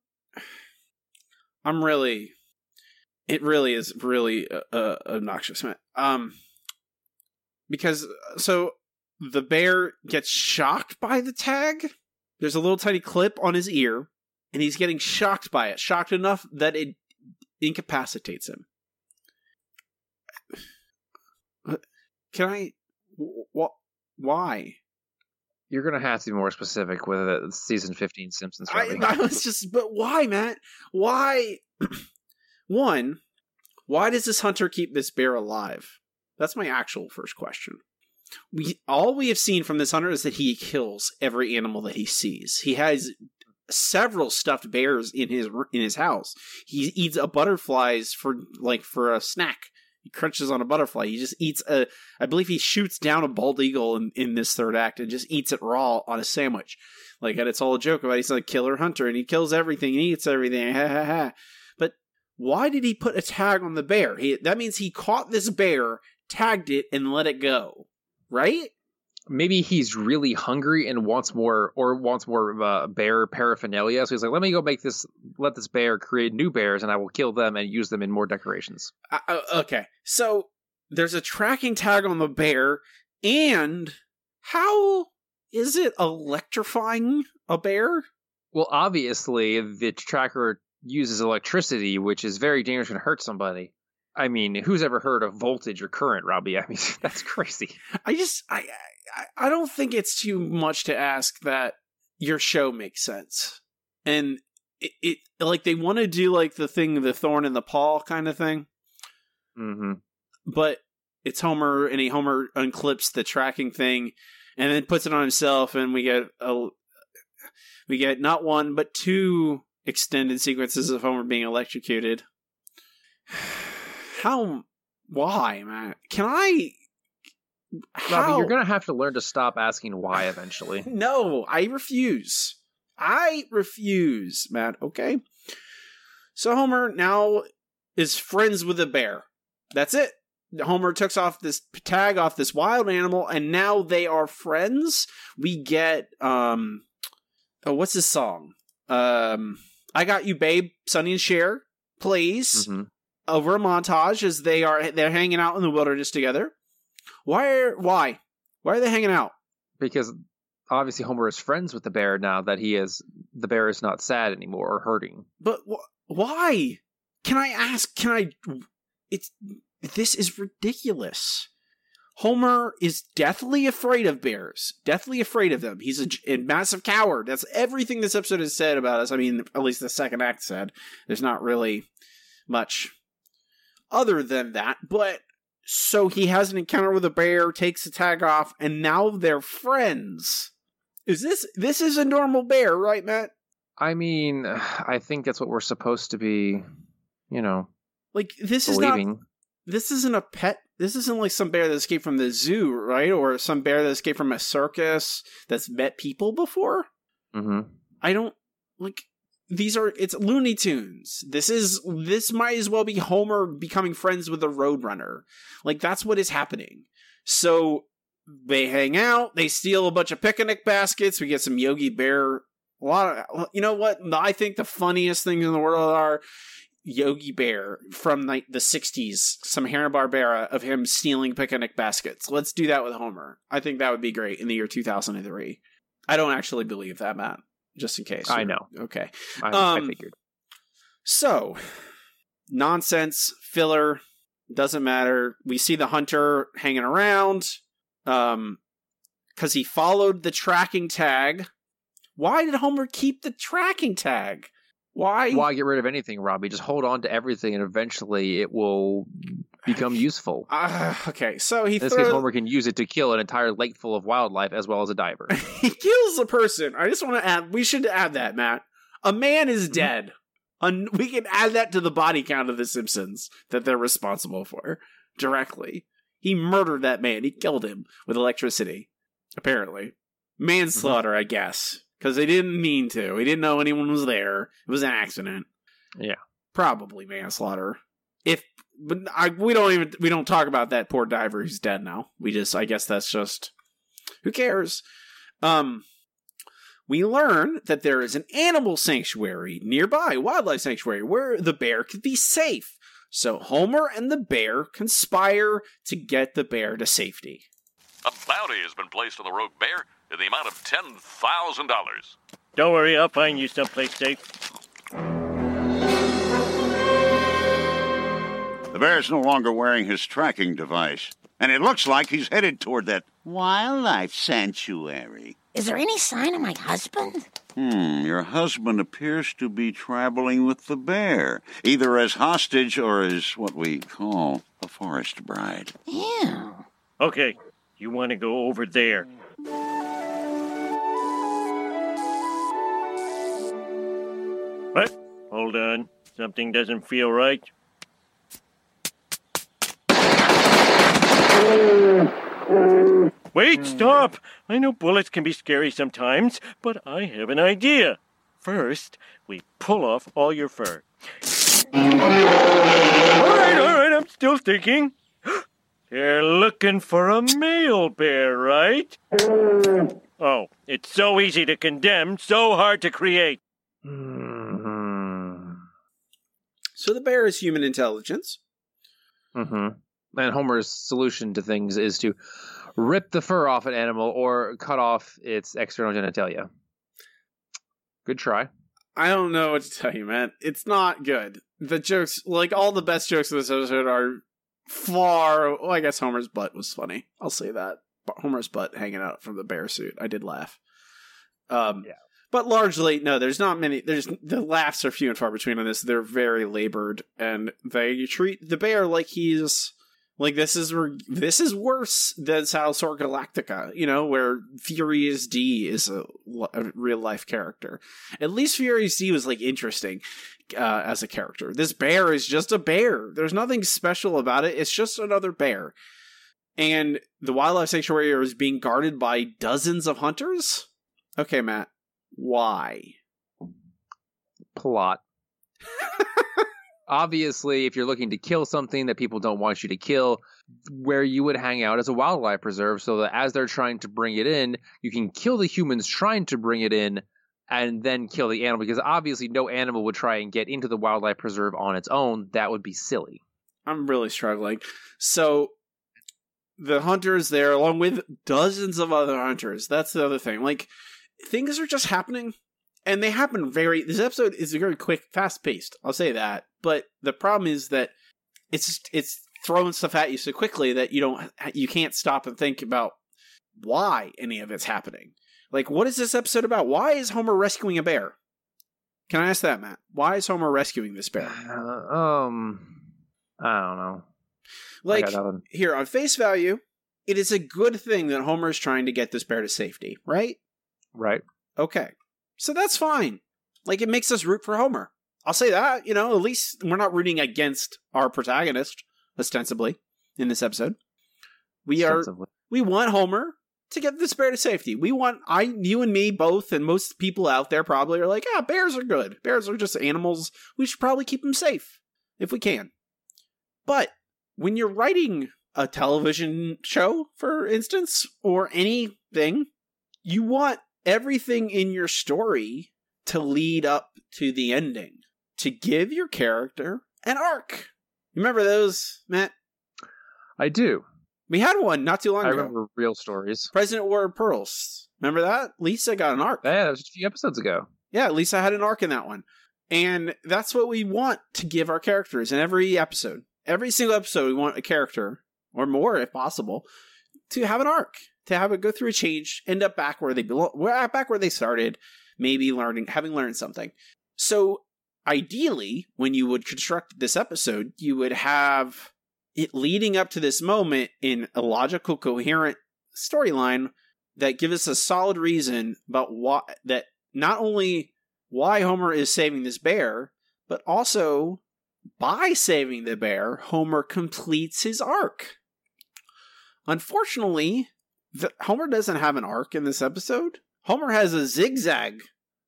I'm really it really is really uh, uh, obnoxious, man. Um because so the bear gets shocked by the tag. There's a little tiny clip on his ear and he's getting shocked by it, shocked enough that it incapacitates him. *sighs* Can I what why? You're gonna have to be more specific with the season 15 Simpsons. I, I was just, but why, Matt? Why? *clears throat* One, why does this hunter keep this bear alive? That's my actual first question. We all we have seen from this hunter is that he kills every animal that he sees. He has several stuffed bears in his in his house. He eats a butterflies for like for a snack. He crunches on a butterfly. He just eats a. I believe he shoots down a bald eagle in, in this third act and just eats it raw on a sandwich. Like, and it's all a joke about he's a killer hunter and he kills everything and eats everything. Ha ha ha. Why did he put a tag on the bear? He, that means he caught this bear, tagged it, and let it go. Right? Maybe he's really hungry and wants more, or wants more uh, bear paraphernalia. So he's like, "Let me go make this. Let this bear create new bears, and I will kill them and use them in more decorations." Uh, uh, okay. So there's a tracking tag on the bear, and how is it electrifying a bear? Well, obviously, the tracker uses electricity, which is very dangerous and hurt somebody. I mean, who's ever heard of voltage or current, Robbie? *laughs* I mean, that's crazy. I just I I, I don't think it's too much to ask that your show makes sense, and it, it like they want to do like the thing, the thorn in the paw kind of thing, hmm but it's Homer, and he Homer unclips the tracking thing, and then puts it on himself, and we get a we get not one but two extended sequences of Homer being electrocuted. How? Why, man? Can I? Robbie, How? you're gonna have to learn to stop asking why eventually. *laughs* No, I refuse. I refuse, Matt. Okay. So Homer now is friends with a bear. That's it. Homer took off this tag off this wild animal, and now they are friends. We get um, oh, what's this song? Um, I got you, babe. Sonny and Cher plays hmm over a montage as they are they're hanging out in the wilderness together. Why? Are, why? Why are they hanging out? Because obviously Homer is friends with the bear now that he is the bear is not sad anymore or hurting. But wh- why? Can I ask? Can I? It's this is ridiculous. Homer is deathly afraid of bears. Deathly afraid of them. He's a massive coward. That's everything this episode has said about us. I mean, at least the second act said. There's not really much other than that. But so he has an encounter with a bear, takes the tag off, and now they're friends. Is this this is a normal bear, right, Matt? I mean, *sighs* I think that's what we're supposed to be, you know, Like this is not believing. This isn't a pet. This isn't like some bear that escaped from the zoo, right? Or some bear that escaped from a circus that's met people before. hmm I don't like these are it's Looney Tunes. This is this might as well be Homer becoming friends with a Roadrunner. Like that's what is happening. So they hang out, they steal a bunch of picnic baskets, we get some Yogi Bear A lot of you know what I think the funniest things in the world are Yogi Bear from like the '60s, some Hanna Barbera of him stealing picnic baskets. Let's do that with Homer. I think that would be great in the year 2003. I don't actually believe that, Matt. Just in case. I know. Okay. I, I Um, figured. So, nonsense, filler, doesn't matter. We see the hunter hanging around um cuz he followed the tracking tag. Why did Homer keep the tracking tag? Why? Why get rid of anything, Robbie? Just hold on to everything, and eventually it will become useful. Ah, okay, so he In this case, Homer can use it to kill an entire lake full of wildlife as well as a diver. *laughs* he kills a person. I just want to add we should add that, Matt. A man Mm-hmm. is dead. Un- we can add that to the body count of the Simpsons that they're responsible for directly. He murdered that man. He killed him with electricity. Apparently, manslaughter, I guess, because they didn't mean to. He didn't know anyone was there. It was an accident. Yeah. probably manslaughter. If but I, we don't even we don't talk about that poor diver who's dead now. We just I guess that's just who cares. Um, we learn that there is an animal sanctuary nearby, wildlife sanctuary, where the bear could be safe. So Homer and the bear conspire to get the bear to safety. A bounty has been placed on the rogue bear in the amount of $10,000. Don't worry, I'll find you someplace safe. The bear's no longer wearing his tracking device, and it looks like he's headed toward that wildlife sanctuary. Is there any sign of my husband? Hmm, your husband appears to be traveling with the bear, either as hostage or as what we call a forest bride. Ew. Okay, you want to go over there. What? Hold on. Something doesn't feel right. Wait, stop! I know bullets can be scary sometimes, but I have an idea. First, we pull off all your fur. All right, all right, I'm still thinking. *gasps* You're looking for a male bear, right? Oh, it's so easy to condemn, so hard to create. mm-hmm. So the bear is human intelligence. Mm-hmm. And Homer's solution to things is to rip the fur off an animal or cut off its external genitalia. Good try. I don't know what to tell you, man. It's not good. The jokes, like all the best jokes of this episode, are far. Well, I guess Homer's butt was funny. I'll say that. Homer's butt hanging out from the bear suit. I did laugh. Um, Yeah. But largely, no. There's not many. There's the laughs are few and far between on this. They're very labored, and they treat the bear like he's like this is this is worse than Battlestar Galactica. You know, where Furious D is a, a real life character. At least Furious D was like interesting uh, as a character. This bear is just a bear. There's nothing special about it. It's just another bear. And the wildlife sanctuary is being guarded by dozens of hunters. Okay, Matt. Why? Plot. Obviously, if you're looking to kill something that people don't want you to kill, where you would hang out as a wildlife preserve so that as they're trying to bring it in, you can kill the humans trying to bring it in and then kill the animal because obviously no animal would try and get into the wildlife preserve on its own. That would be silly. I'm really struggling. So the hunters there, along with dozens of other hunters. That's the other thing. Like things are just happening, and they happen very. This episode is very quick, fast paced. I'll say that. But the problem is that it's it's throwing stuff at you so quickly that you don't you can't stop and think about why any of it's happening. Like, what is this episode about? Why is Homer rescuing a bear? Can I ask that, Matt? Why is Homer rescuing this bear? Uh, um, I don't know. Like, here on face value, it is a good thing that Homer is trying to get this bear to safety, right? Right. Okay. So that's fine. Like it makes us root for Homer. I'll say that, you know, at least we're not rooting against our protagonist, ostensibly, in this episode. We are we want Homer to get this bear to safety. We want I you and me both and most people out there probably are like, ah, bears are good. Bears are just animals. We should probably keep them safe if we can. But when you're writing a television show, for instance, or anything, you want everything in your story to lead up to the ending, to give your character an arc. Remember those, Matt? I do. We had one not too long I ago. I remember real stories. President Wore Pearls. Remember that? Lisa got an arc. Yeah, that was a few episodes ago. Yeah, Lisa had an arc in that one. And that's what we want to give our characters in every episode. Every single episode, we want a character, or more if possible, to have an arc, to have it go through a change, end up back where they belong, uh, back where they started, maybe learning, having learned something. So, ideally, when you would construct this episode, you would have it leading up to this moment in a logical, coherent storyline that gives us a solid reason about why that not only why Homer is saving this bear, but also by saving the bear, Homer completes his arc. Unfortunately, the, Homer doesn't have an arc in this episode. Homer has a zigzag.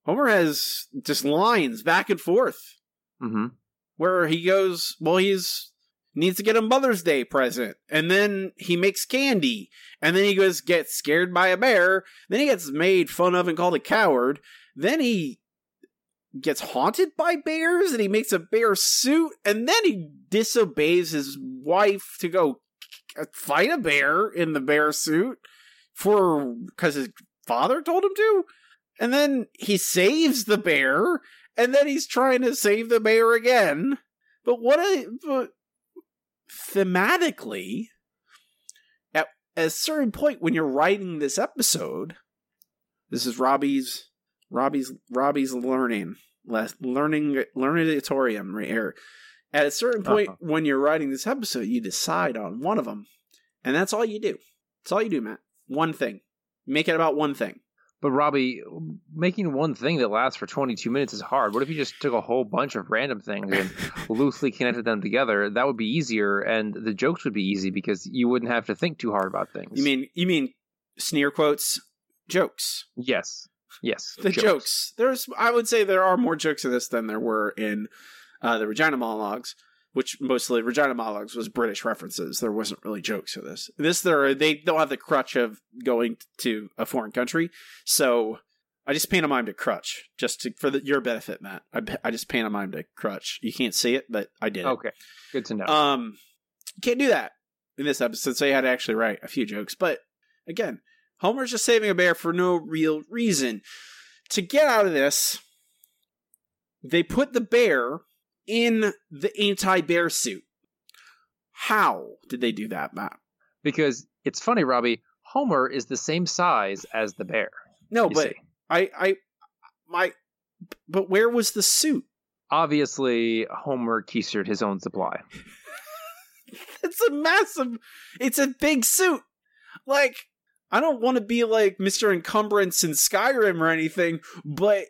Homer has just lines back and forth Mm-hmm. where he goes, well, he's needs to get a Mother's Day present, and then he makes candy, and then he goes gets scared by a bear, then he gets made fun of and called a coward, then he gets haunted by bears, and he makes a bear suit, and then he disobeys his wife to go fight a bear in the bear suit for because his father told him to, and then he saves the bear and then he's trying to save the bear again. But what a but thematically, at a certain point when you're writing this episode, this is Robbie's Robbie's Robbie's learning learning learnatorium right here. At a certain point Uh-huh. when you're writing this episode, you decide on one of them, and that's all you do. That's all you do, Matt. One thing. Make it about one thing. But Robbie, making one thing that lasts for 22 minutes is hard. What if you just took a whole bunch of random things and *laughs* loosely connected them together? That would be easier, and the jokes would be easy because you wouldn't have to think too hard about things. You mean you mean sneer quotes, jokes. yes, yes, the jokes. There's, I would say, there are more jokes in this than there were in uh, the Regina monologues, which mostly Regina monologues was British references. There wasn't really jokes in this. This, there, they don't have the crutch of going to a foreign country, so I just pantomimed a crutch just to, for the, your benefit, Matt. I, I just pantomimed a crutch. You can't see it, but I did. Okay, good to know. Um, can't do that in this episode, so you had to actually write a few jokes. But again, Homer's just saving a bear for no real reason. To get out of this, they put the bear in the anti-bear suit. How did they do that, Matt? because it's funny, Robbie. Homer is the same size as the bear. No, but see. I, I, my, but where was the suit? obviously Homer keistered his own supply. *laughs* It's a massive. It's a big suit. Like I don't want to be like Mister Encumbrance in Skyrim or anything, but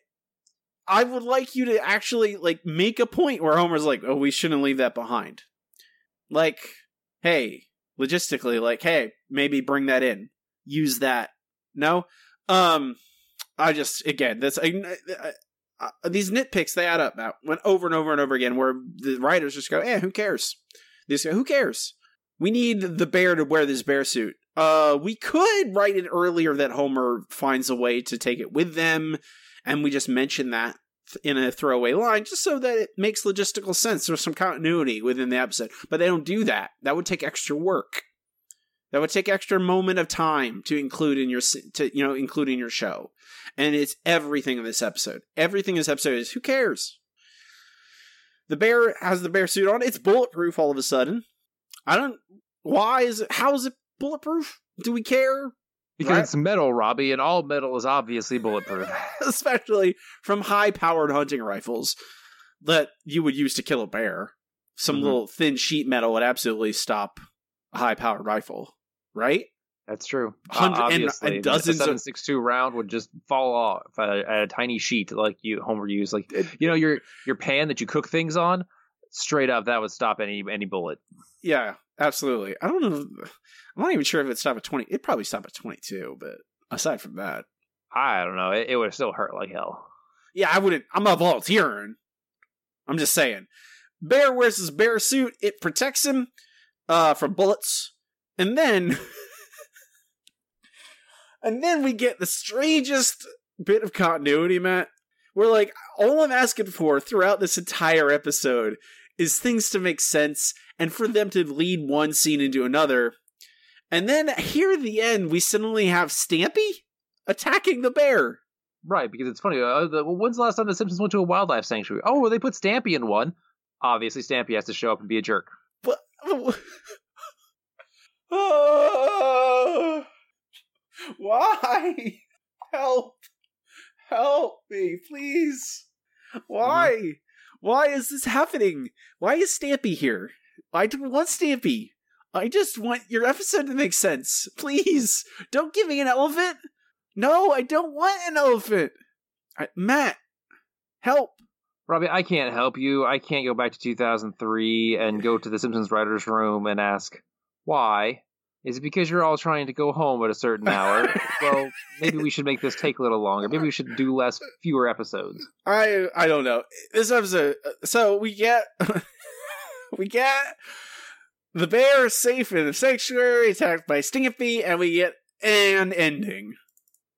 I would like you to actually like make a point where Homer's like, "Oh, we shouldn't leave that behind." Like, hey, logistically, like, hey, maybe bring that in, use that. No, um, I just again, that's I, I, I, these nitpicks they add up. Now, went over and over and over again, where the writers just go, "Eh, who cares?" Go, "Who cares?" We need the bear to wear this bear suit. Uh, we could write it earlier that Homer finds a way to take it with them, and we just mention that in a throwaway line just so that it makes logistical sense. There's some continuity within the episode, but they don't do that. That would take extra work. That would take extra moment of time to include in your to you know include in your show, and it's everything in this episode. Everything in this episode is who cares. The bear has the bear suit on. It's bulletproof all of a sudden. I don't. Why is it? How is it bulletproof? Do we care? Because Right. it's metal, Robbie, and all metal is obviously bulletproof. *laughs* Especially from high-powered hunting rifles that you would use to kill a bear. Some Mhm. little thin sheet metal would absolutely stop a high-powered rifle, right? That's true. Uh, obviously, and dozens a of- seven six two round would just fall off at a, at a tiny sheet like you Homer used. Like you know your your pan that you cook things on. Straight up, that would stop any any bullet. Yeah, absolutely. I don't know. I'm not even sure if it stopped at 20. It probably stopped at 22, but aside from that, I don't know. It, it would have still hurt like hell. yeah, I wouldn't. I'm not volunteering. I'm just saying. Bear wears his bear suit. It protects him uh, from bullets, and then, *laughs* and then we get the strangest bit of continuity, Matt. We're like, all I'm asking for throughout this entire episode is things to make sense and for them to lead one scene into another. And then here at the end, we suddenly have Stampy attacking the bear. Right, because it's funny. Uh, the, well, when's the last time the Simpsons went to a wildlife sanctuary? Oh, well, they put Stampy in one. Obviously, Stampy has to show up and be a jerk. But *laughs* Oh, why? Help! Help me, please! Why? Why is this happening? Why is Stampy here? I don't want Stampy. I just want your episode to make sense. Please, don't give me an elephant. No, I don't want an elephant. I, Matt, help. Robbie, I can't help you. I can't go back to 2003 and go to the Simpsons writers' room and ask why. Is it because you're all trying to go home at a certain hour? *laughs* well, maybe we should make this take a little longer. Maybe we should do less, fewer episodes. I I don't know. This episode. Uh, so we get *laughs* we get the bear is safe in the sanctuary, attacked by Stampy, and we get an ending.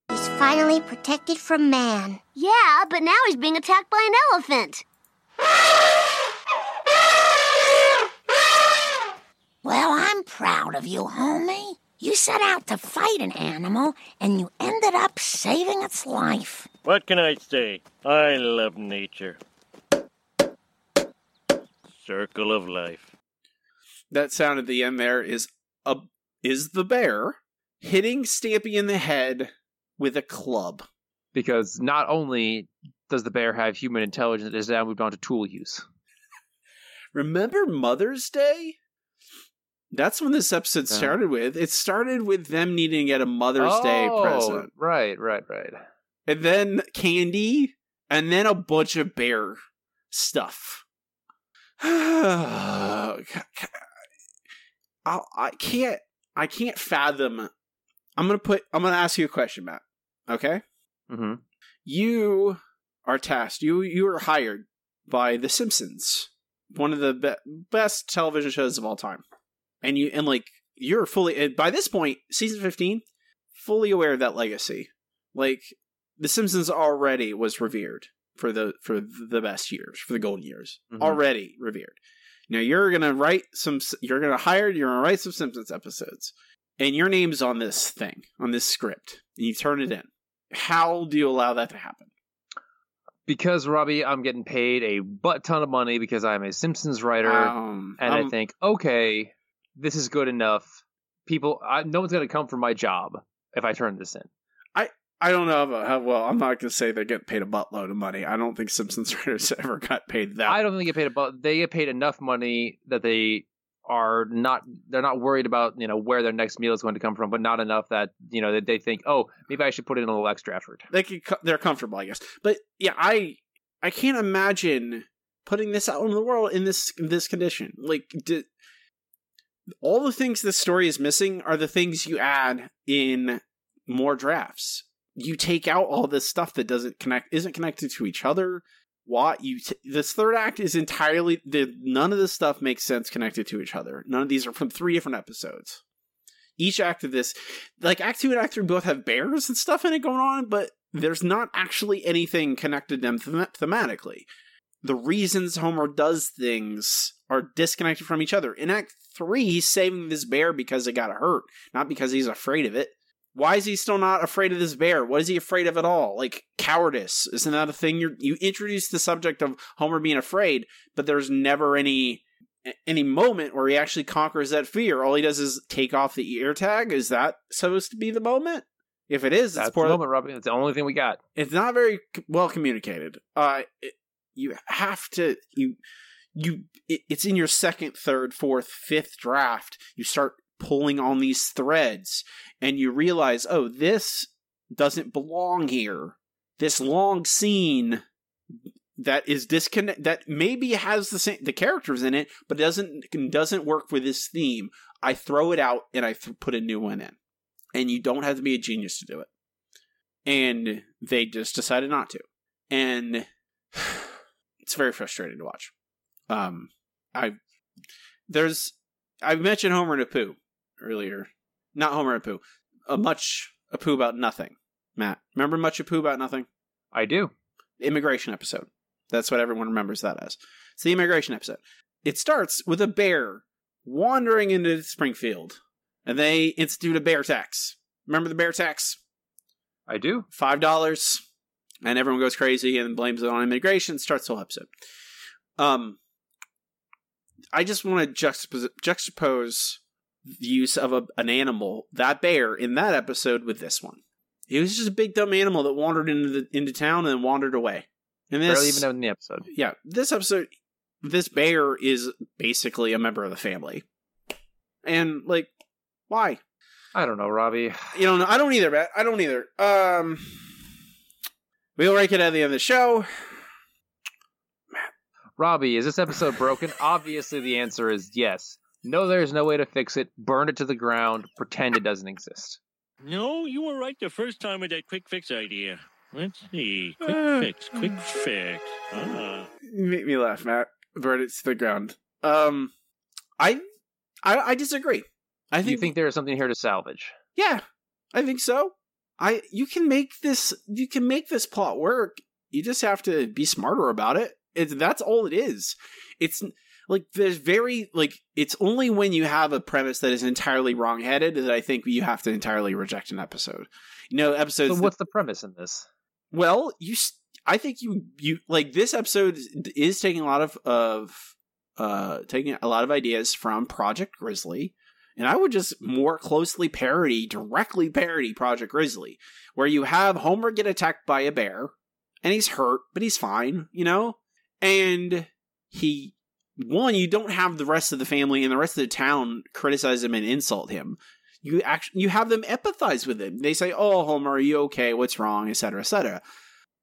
He's finally protected from man. Yeah, but now he's being attacked by an elephant. *laughs* Well, I'm proud of you, homie. You set out to fight an animal, and you ended up saving its life. What can I say? I love nature. Circle of life. That sound at the end there is a is the bear hitting Stampy in the head with a club. Because not only does the bear have human intelligence, it has now moved on to tool use. Remember Mother's Day? That's when this episode started with. It started with them needing to get a Mother's Day Oh, present. Right, right, right. And then candy, and then a bunch of bear stuff. *sighs* I, I can't I can't fathom I'm gonna put I'm gonna ask you a question, Matt. Okay? hmm you are tasked you you are hired by the simpsons one of the be- best television shows of all time and you and like you're fully by this point season 15 fully aware of that legacy. Like the simpsons already was revered for the for the best years for the golden years. Mhm. already revered. Now you're gonna write some you're gonna hire you're gonna write some simpsons episodes and your name's on this thing on this script and you turn it in. How do you allow that to happen? Because Robbie, I'm getting paid a butt ton of money because I'm a Simpsons writer, um, and I um, think, okay, this is good enough. People, I, no one's going to come for my job if I turn this in. I I don't know about how well. I'm not going to say they get paid a buttload of money. I don't think Simpsons *laughs* writers ever got paid that. I don't think they get paid about. They get paid enough money that they are not. They're not worried about you know where their next meal is going to come from, but not enough that you know that they think, oh, maybe I should put in a little extra effort. they can, they're comfortable, I guess. But yeah, I I can't imagine putting this out in the world in this in this condition. Like, all the things this story is missing are the things you add in more drafts. You take out all this stuff that doesn't connect, isn't connected to each other. What you? T- this third act is entirely the none of this stuff makes sense connected to each other. None of these are from three different episodes. Each act of this, like Act Two and Act Three, both have bears and stuff in it going on, but there's not actually anything connected them them- thematically. The reasons Homer does things are disconnected from each other. In Act Three, he's saving this bear because it got hurt, not because he's afraid of it. Why is he still not afraid of this bear? What is he afraid of at all? Like cowardice isn't that a thing? You you introduce the subject of Homer being afraid, but there's never any any moment where he actually conquers that fear. All he does is take off the ear tag. Is that supposed to be the moment? If it is, That's it's the poor. moment, Robbie. That's the only thing we got. It's not very well communicated. Uh, it, you have to you you. It, it's in your second, third, fourth, fifth draft. You start pulling on these threads, and you realize, oh, this doesn't belong here. This long scene that is disconnect that maybe has the same the characters in it, but doesn't doesn't work with this theme. I throw it out and I th- put a new one in, and you don't have to be a genius to do it. And they just decided not to, and *sighs* it's very frustrating to watch. Um, I there's I mentioned Homer and Apu earlier, not Homer and Apu, a much Apu about nothing Matt, remember Much Ado About Nothing? I do. Immigration episode. That's what everyone remembers that as. It's the immigration episode. It starts with a bear wandering into Springfield, and they institute a bear tax. Remember the bear tax? I do. Five dollars, and everyone goes crazy and blames it on immigration. Starts the whole episode. Um, I just want to juxtapose, juxtapose the use of a, an animal, that bear, in that episode with this one. He was just a big dumb animal that wandered into the, into town and wandered away. And this, Barely even in the episode. yeah, this episode, this bear is basically a member of the family, and like, why? I don't know, Robbie. You don't know. I don't either, Matt. I don't either. Um, we'll rank it at the end of the show. Robbie, is this episode broken? *laughs* Obviously, the answer is yes. No, there's no way to fix it. Burn it to the ground. Pretend it doesn't exist. No, you were right the first time with that quick fix idea. Let's see. Quick *sighs* fix, quick fix. Ah. You make me laugh, Matt. Burn it to the ground. Um, I, I, I disagree. I think, you think there is something here to salvage? yeah, I think so. I, you can make this, you can make this plot work. You just have to be smarter about it. It's that's all it is. It's like there's very like it's only when you have a premise that is entirely wrong-headed that I think you have to entirely reject an episode. You know, episodes. So that- what's the premise in this? Well, you, I think you, you like this episode is taking a lot of of uh taking a lot of ideas from Project Grizzly, and I would just more closely parody, directly parody Project Grizzly, where you have Homer get attacked by a bear, and he's hurt, but he's fine, you know, and he one you don't have the rest of the family and the rest of the town criticize him and insult him you actually you have them empathize with him. They say, "Oh, Homer, are you okay? What's wrong?" etc., etc.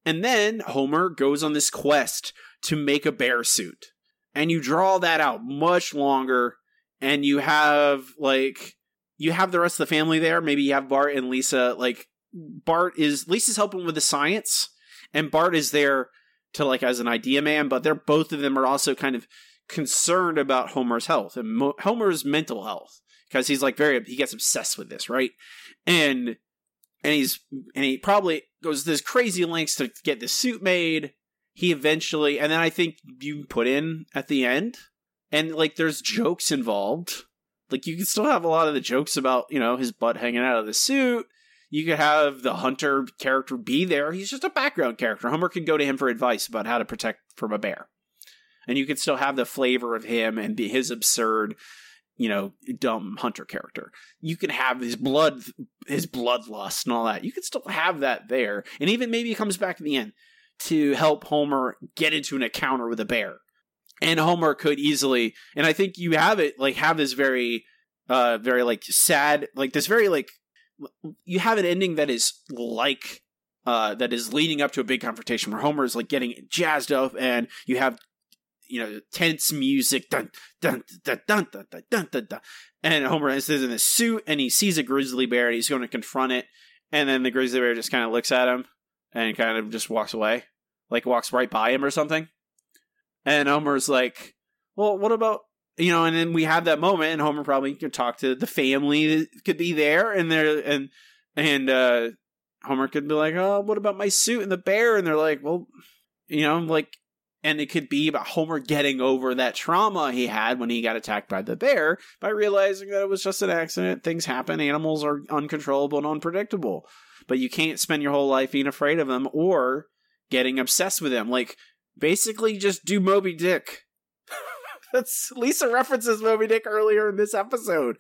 And then Homer goes on this quest to make a bear suit, and you draw that out much longer, and you have like you have the rest of the family there. Maybe you have Bart and Lisa. Like Bart is Lisa's helping with the science, and Bart is there to like as an idea man. But they're both of them are also kind of concerned about Homer's health and Mo- Homer's mental health because he's like very he gets obsessed with this, right? And and he's and he probably goes this crazy lengths to get this suit made. He eventually and then I think you put in at the end and like there's jokes involved. Like you can still have a lot of the jokes about, you know, his butt hanging out of the suit. You could have the hunter character be there. He's just a background character. Homer can go to him for advice about how to protect from a bear. And you could still have the flavor of him and be his absurd you know, dumb hunter character. You can have his blood, his bloodlust and all that. You can still have that there, and even maybe he comes back at the end to help Homer get into an encounter with a bear. And Homer could easily, and I think you have it like have this very, uh, very like sad, like this very like you have an ending that is like uh, that is leading up to a big confrontation where Homer is like getting jazzed up, and you have you know tense music, dun dun dun dun dun dun dun, dun, dun. and Homer is in a suit, and he sees a grizzly bear, and he's going to confront it, and then the grizzly bear just kind of looks at him and kind of just walks away, like walks right by him or something, and Homer's like, "Well, what about you know, and then we have that moment, and Homer probably could talk to the family that could be there, and they're and and uh Homer could be like, "Oh, what about my suit and the bear?" And they're like, "Well, you know, like and it could be about Homer getting over that trauma he had when he got attacked by the bear by realizing that it was just an accident. Things happen. Animals are uncontrollable and unpredictable. But you can't spend your whole life being afraid of them or getting obsessed with them. Like, basically, just do Moby Dick. *laughs* That's Lisa references Moby Dick earlier in this episode.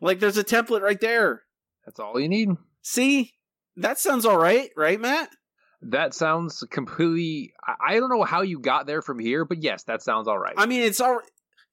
Like, there's a template right there. That's all you need. See? That sounds all right, right, Matt? That sounds completely. I don't know how you got there from here, but yes, that sounds all right. I mean, it's all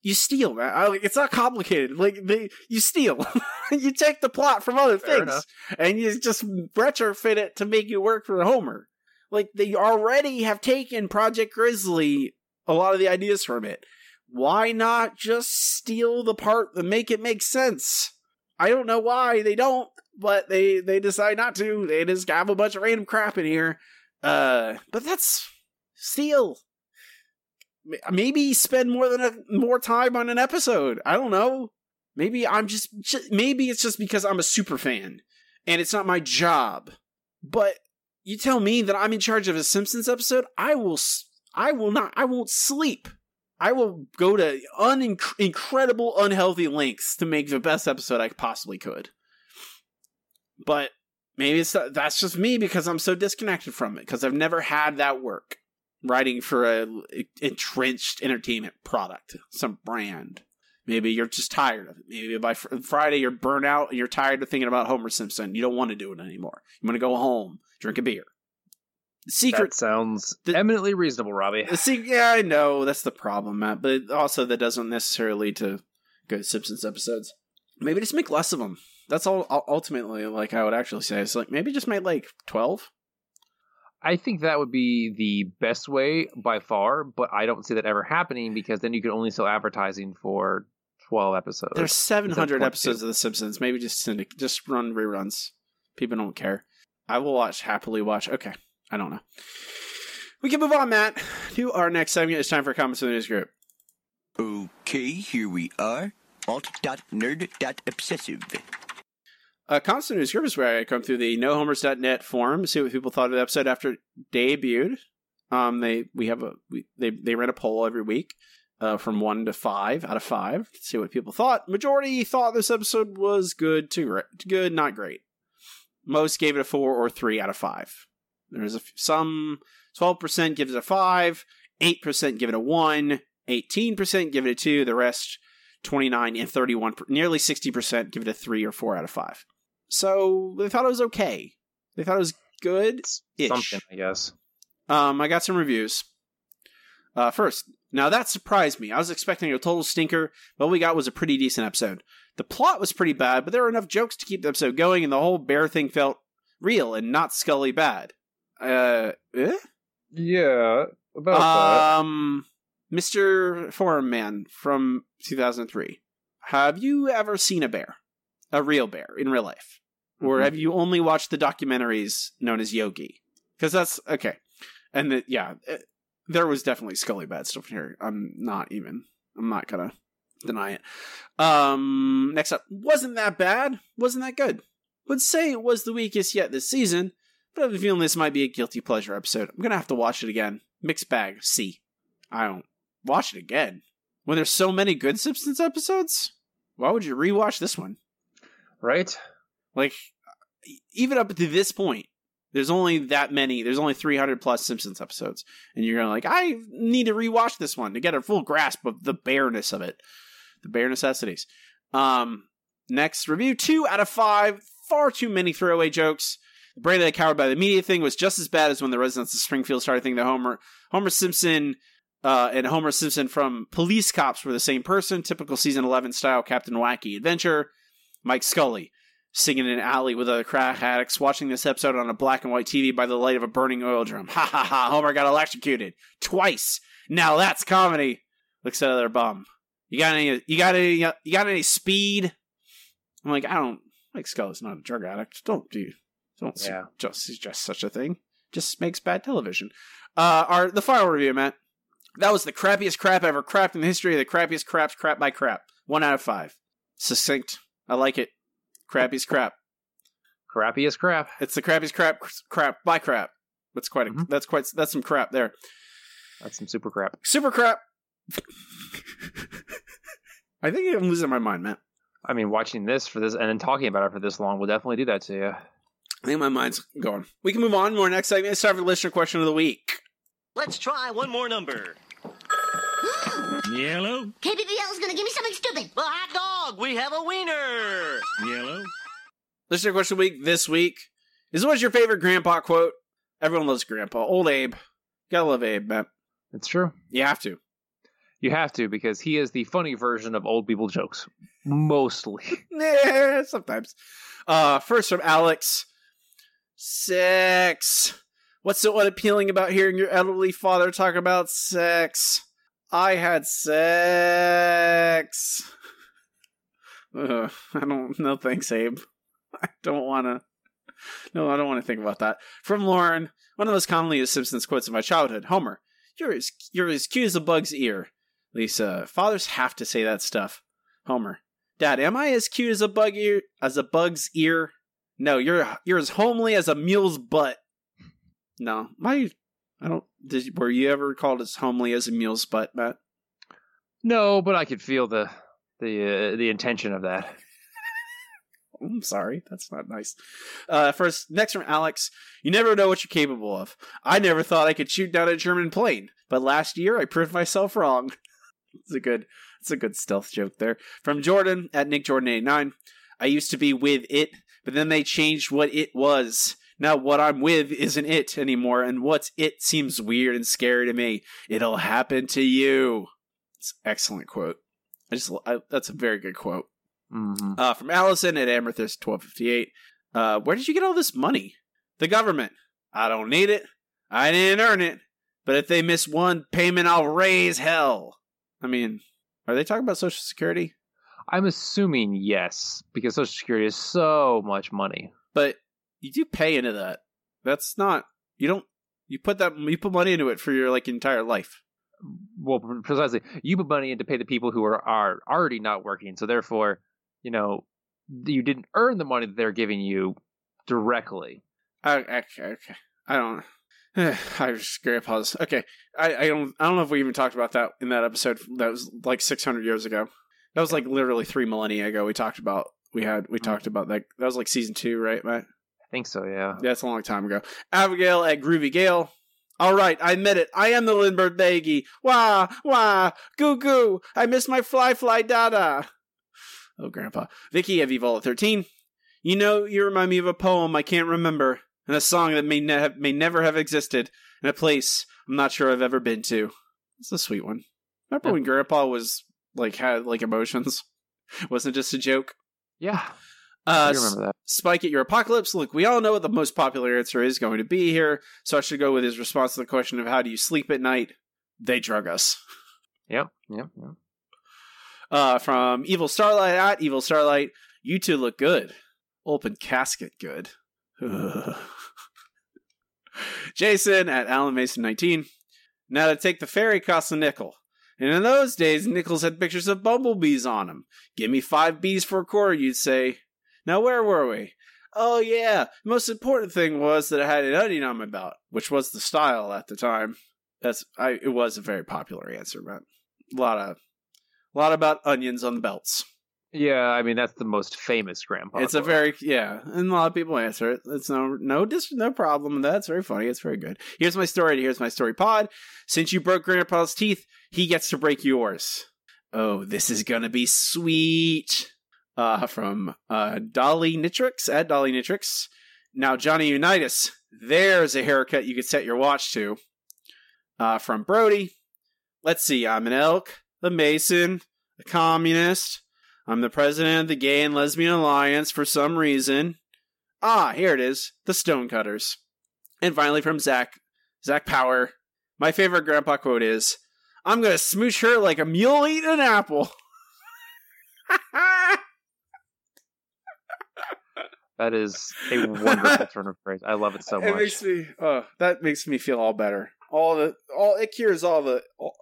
you steal, man. I, like, it's not complicated. Like they, you steal, *laughs* you take the plot from other Fair things, enough. and you just retrofit it to make it work for Homer. Like they already have taken Project Grizzly, a lot of the ideas from it. Why not just steal the part and make it make sense? I don't know why they don't, but they they decide not to. They just have a bunch of random crap in here. Uh, but that's steal maybe spend more than a more time on an episode. I don't know. Maybe I'm just, ju- maybe it's just because I'm a super fan and it's not my job. But you tell me that I'm in charge of a Simpsons episode, I will. I will not. I won't sleep. I will go to un- incredible, unhealthy lengths to make the best episode I possibly could. But maybe it's that's just me because I'm so disconnected from it because I've never had that work writing for a entrenched entertainment product, some brand. Maybe you're just tired of it. Maybe by fr- Friday you're burnt out and you're tired of thinking about Homer Simpson. You don't want to do it anymore. You want to go home, drink a beer. Secret That sounds The- eminently reasonable, Robbie. yeah, I know that's the problem, Matt. But also, that doesn't necessarily lead to good Simpsons episodes. Maybe just make less of them. That's all. Ultimately, like I would actually say, it's like maybe just make like twelve. I think that would be the best way by far, but I don't see that ever happening because then you could only sell advertising for 12 episodes. There's seven hundred episodes of The Simpsons. Maybe just syndic- just run reruns. People don't care. I will watch happily watch. Okay, I don't know. We can move on, Matt, to our next segment. It's time for comments in the news group. Okay, here we are. Alt.nerd.obsessive. Uh, Constant News Group is where I come through the nohomers.net forum, to see what people thought of the episode after it debuted. Um, they we have a we, they they ran a poll every week, uh, from one to five out of five to see what people thought. Majority thought this episode was good to good, not great. Most gave it a four or three out of five. There's a, f- some twelve percent gives it a five, eight percent give it a one, eighteen percent give it a two. The rest, twenty nine and thirty one, nearly sixty percent give it a three or four out of five. So they thought it was okay. They thought it was good. Something, I guess. Um, I got some reviews. Uh, first, now that surprised me. I was expecting a total stinker, but what we got was a pretty decent episode. The plot was pretty bad, but there were enough jokes to keep the episode going, and the whole bear thing felt real and not Scully bad. Uh, eh? Yeah, about Um, Mr. Forum Man from 2003. Have you ever seen a bear? A real bear in real life? Or Mhm. have you only watched the documentaries known as Yogi? Because that's okay. And the, yeah, it, there was definitely Scully bad stuff in here. I'm not even, I'm not gonna deny it. Um, next up, wasn't that bad? Wasn't that good? Would say it was the weakest yet this season, I have a feeling this might be a guilty pleasure episode. I'm gonna have to watch it again. Mixed bag. C. I don't watch it again. When there's so many good Simpsons episodes, why would you rewatch this one? Right? Like, even up to this point, there's only that many. There's only 300 plus Simpsons episodes, and you're gonna like, I need to rewatch this one to get a full grasp of the bareness of it, the bare necessities. Um, next review, two out of five. Far too many throwaway jokes. Brave the Coward by the Media thing was just as bad as when the residents of Springfield started thinking that Homer, Homer Simpson, uh, and Homer Simpson from Police Cops were the same person. Typical season 11 style Captain Wacky adventure. Mike Scully singing in an alley with other crack addicts, watching this episode on a black and white TV by the light of a burning oil drum. Ha ha ha! Homer got electrocuted twice. Now that's comedy. Looks at their bum. You got any? You got any? You got any speed? I'm like, I don't. Mike Scully's not a drug addict. Don't do. Don't Yeah. just suggest such a thing. Just makes bad television. Uh, our the final review, Matt. That was the crappiest crap ever crapped in the history of the crappiest craps, crap by crap. One out of five. Succinct. I like it. Crappiest crap. Crappiest crap. It's the crappiest crap, crap by crap. That's quite a, Mhm. that's quite that's some crap there. That's some super crap. Super crap. *laughs* I think I'm losing my mind, Matt. I mean, watching this for this and then talking about it for this long will definitely do that to you. I think my mind's going. We can move on. More next segment. It's time for the listener question of the week. Let's try one more number. *gasps* Yellow, KBBL is gonna give me something stupid. Well, hot dog. We have a wiener. Yellow, Listener question of the week this week is what's your favorite grandpa quote? Everyone loves grandpa. Old Abe. Gotta love Abe, Matt. It's true. You have to. You have to because he is the funny version of old people jokes. Mostly. *laughs* Yeah, sometimes. Uh, first from Alex. Sex. What's so unappealing about hearing your elderly father talk about sex? I had sex. Ugh, I don't. No thanks, Abe. I don't want to. No, I don't want to think about that. From Lauren, one of the most commonly used Simpsons quotes of my childhood. Homer, you're as you're as cute as a bug's ear. Lisa, fathers have to say that stuff. Homer, Dad, am I as cute as a bug ear as a bug's ear? No, you're you're as homely as a mule's butt. No, my I don't. Did were you ever called as homely as a mule's butt, Matt? No, but I could feel the the uh, the intention of that. *laughs* I'm sorry, that's not nice. Uh, first, next from Alex. You never know what you're capable of. I never thought I could shoot down a German plane, but last year I proved myself wrong. *laughs* It's a good, it's a good stealth joke there. From Jordan at Nick Jordan 89. I used to be with it, but then they changed what it was. Now what I'm with isn't it anymore, and what's it seems weird and scary to me. It'll happen to you. It's an excellent quote. I just I, that's a very good quote. Mm-hmm. Uh, from Allison at Amethyst twelve fifty eight. Uh, where did you get all this money? The government. I don't need it. I didn't earn it. But if they miss one payment, I'll raise hell. I mean, are they talking about Social Security? I'm assuming yes, because Social Security is so much money. But you do pay into that. That's not you don't you put that you put money into it for your like entire life. Well, precisely, you put money in to pay the people who are are already not working, so therefore, you know, you didn't earn the money that they're giving you directly. Okay, okay. I don't. Eh, I just grandpa's okay. I, I don't I don't know if we even talked about that in that episode that was like 600 years ago. That was like literally three millennia ago. We talked about we had we mm-hmm. talked about that. That was like season two, right, Matt? I think so. Yeah. Yeah, it's a long time ago. Abigail at Groovy Gale. All right, I admit it. I am the Lindbergh Baby. Wah wah goo goo. I miss my fly fly dada. Oh, Grandpa. Vicky at Vivola 13. You know, you remind me of a poem I can't remember, and a song that may, ne- may never have existed, and a place I'm not sure I've ever been to. It's a sweet one. Remember Yeah. when Grandpa was like had like emotions? *laughs* Wasn't it just a joke? Yeah. Uh, I remember that. Spike at your apocalypse. Look, we all know what the most popular answer is going to be here, so I should go with his response to the question of how do you sleep at night? They drug us. *laughs* Yep. Yep. Yep. Uh, from Evil Starlight at Evil Starlight, you two look good. Open casket good. *laughs* Jason at Alan Mason 19. Now to take the ferry costs a nickel. And in those days, nickels had pictures of bumblebees on them. Give me five bees for a quarter, you'd say. Now where were we? Oh yeah, the most important thing was that I had an onion on my belt, which was the style at the time. That's I. It was a very popular answer, man. A lot of, a lot about onions on the belts. Yeah. I mean, that's the most famous grandpa. it's a very yeah, and a lot of people answer it. It's no no dis, no problem. That's very funny. It's very good. Here's my story. Here's my story. Pod. Since you broke Grandpa's teeth, he gets to break yours. Oh, this is gonna be sweet. Uh, from uh Dolly Nitrix at Dolly Nitrix. Now Johnny Unitas. There's a haircut you could set your watch to. Uh, from Brody. Let's see. I'm an elk, a mason, a communist. I'm the president of the Gay and Lesbian Alliance for some reason. Ah, here it is. The Stonecutters. And finally from Zach. Zach Power. My favorite grandpa quote is I'm gonna smooch her like a mule eating an apple. *laughs* That is a wonderful turn of phrase. I love it so *laughs* It much. makes me oh that makes me feel all better. All the all it cures all the all,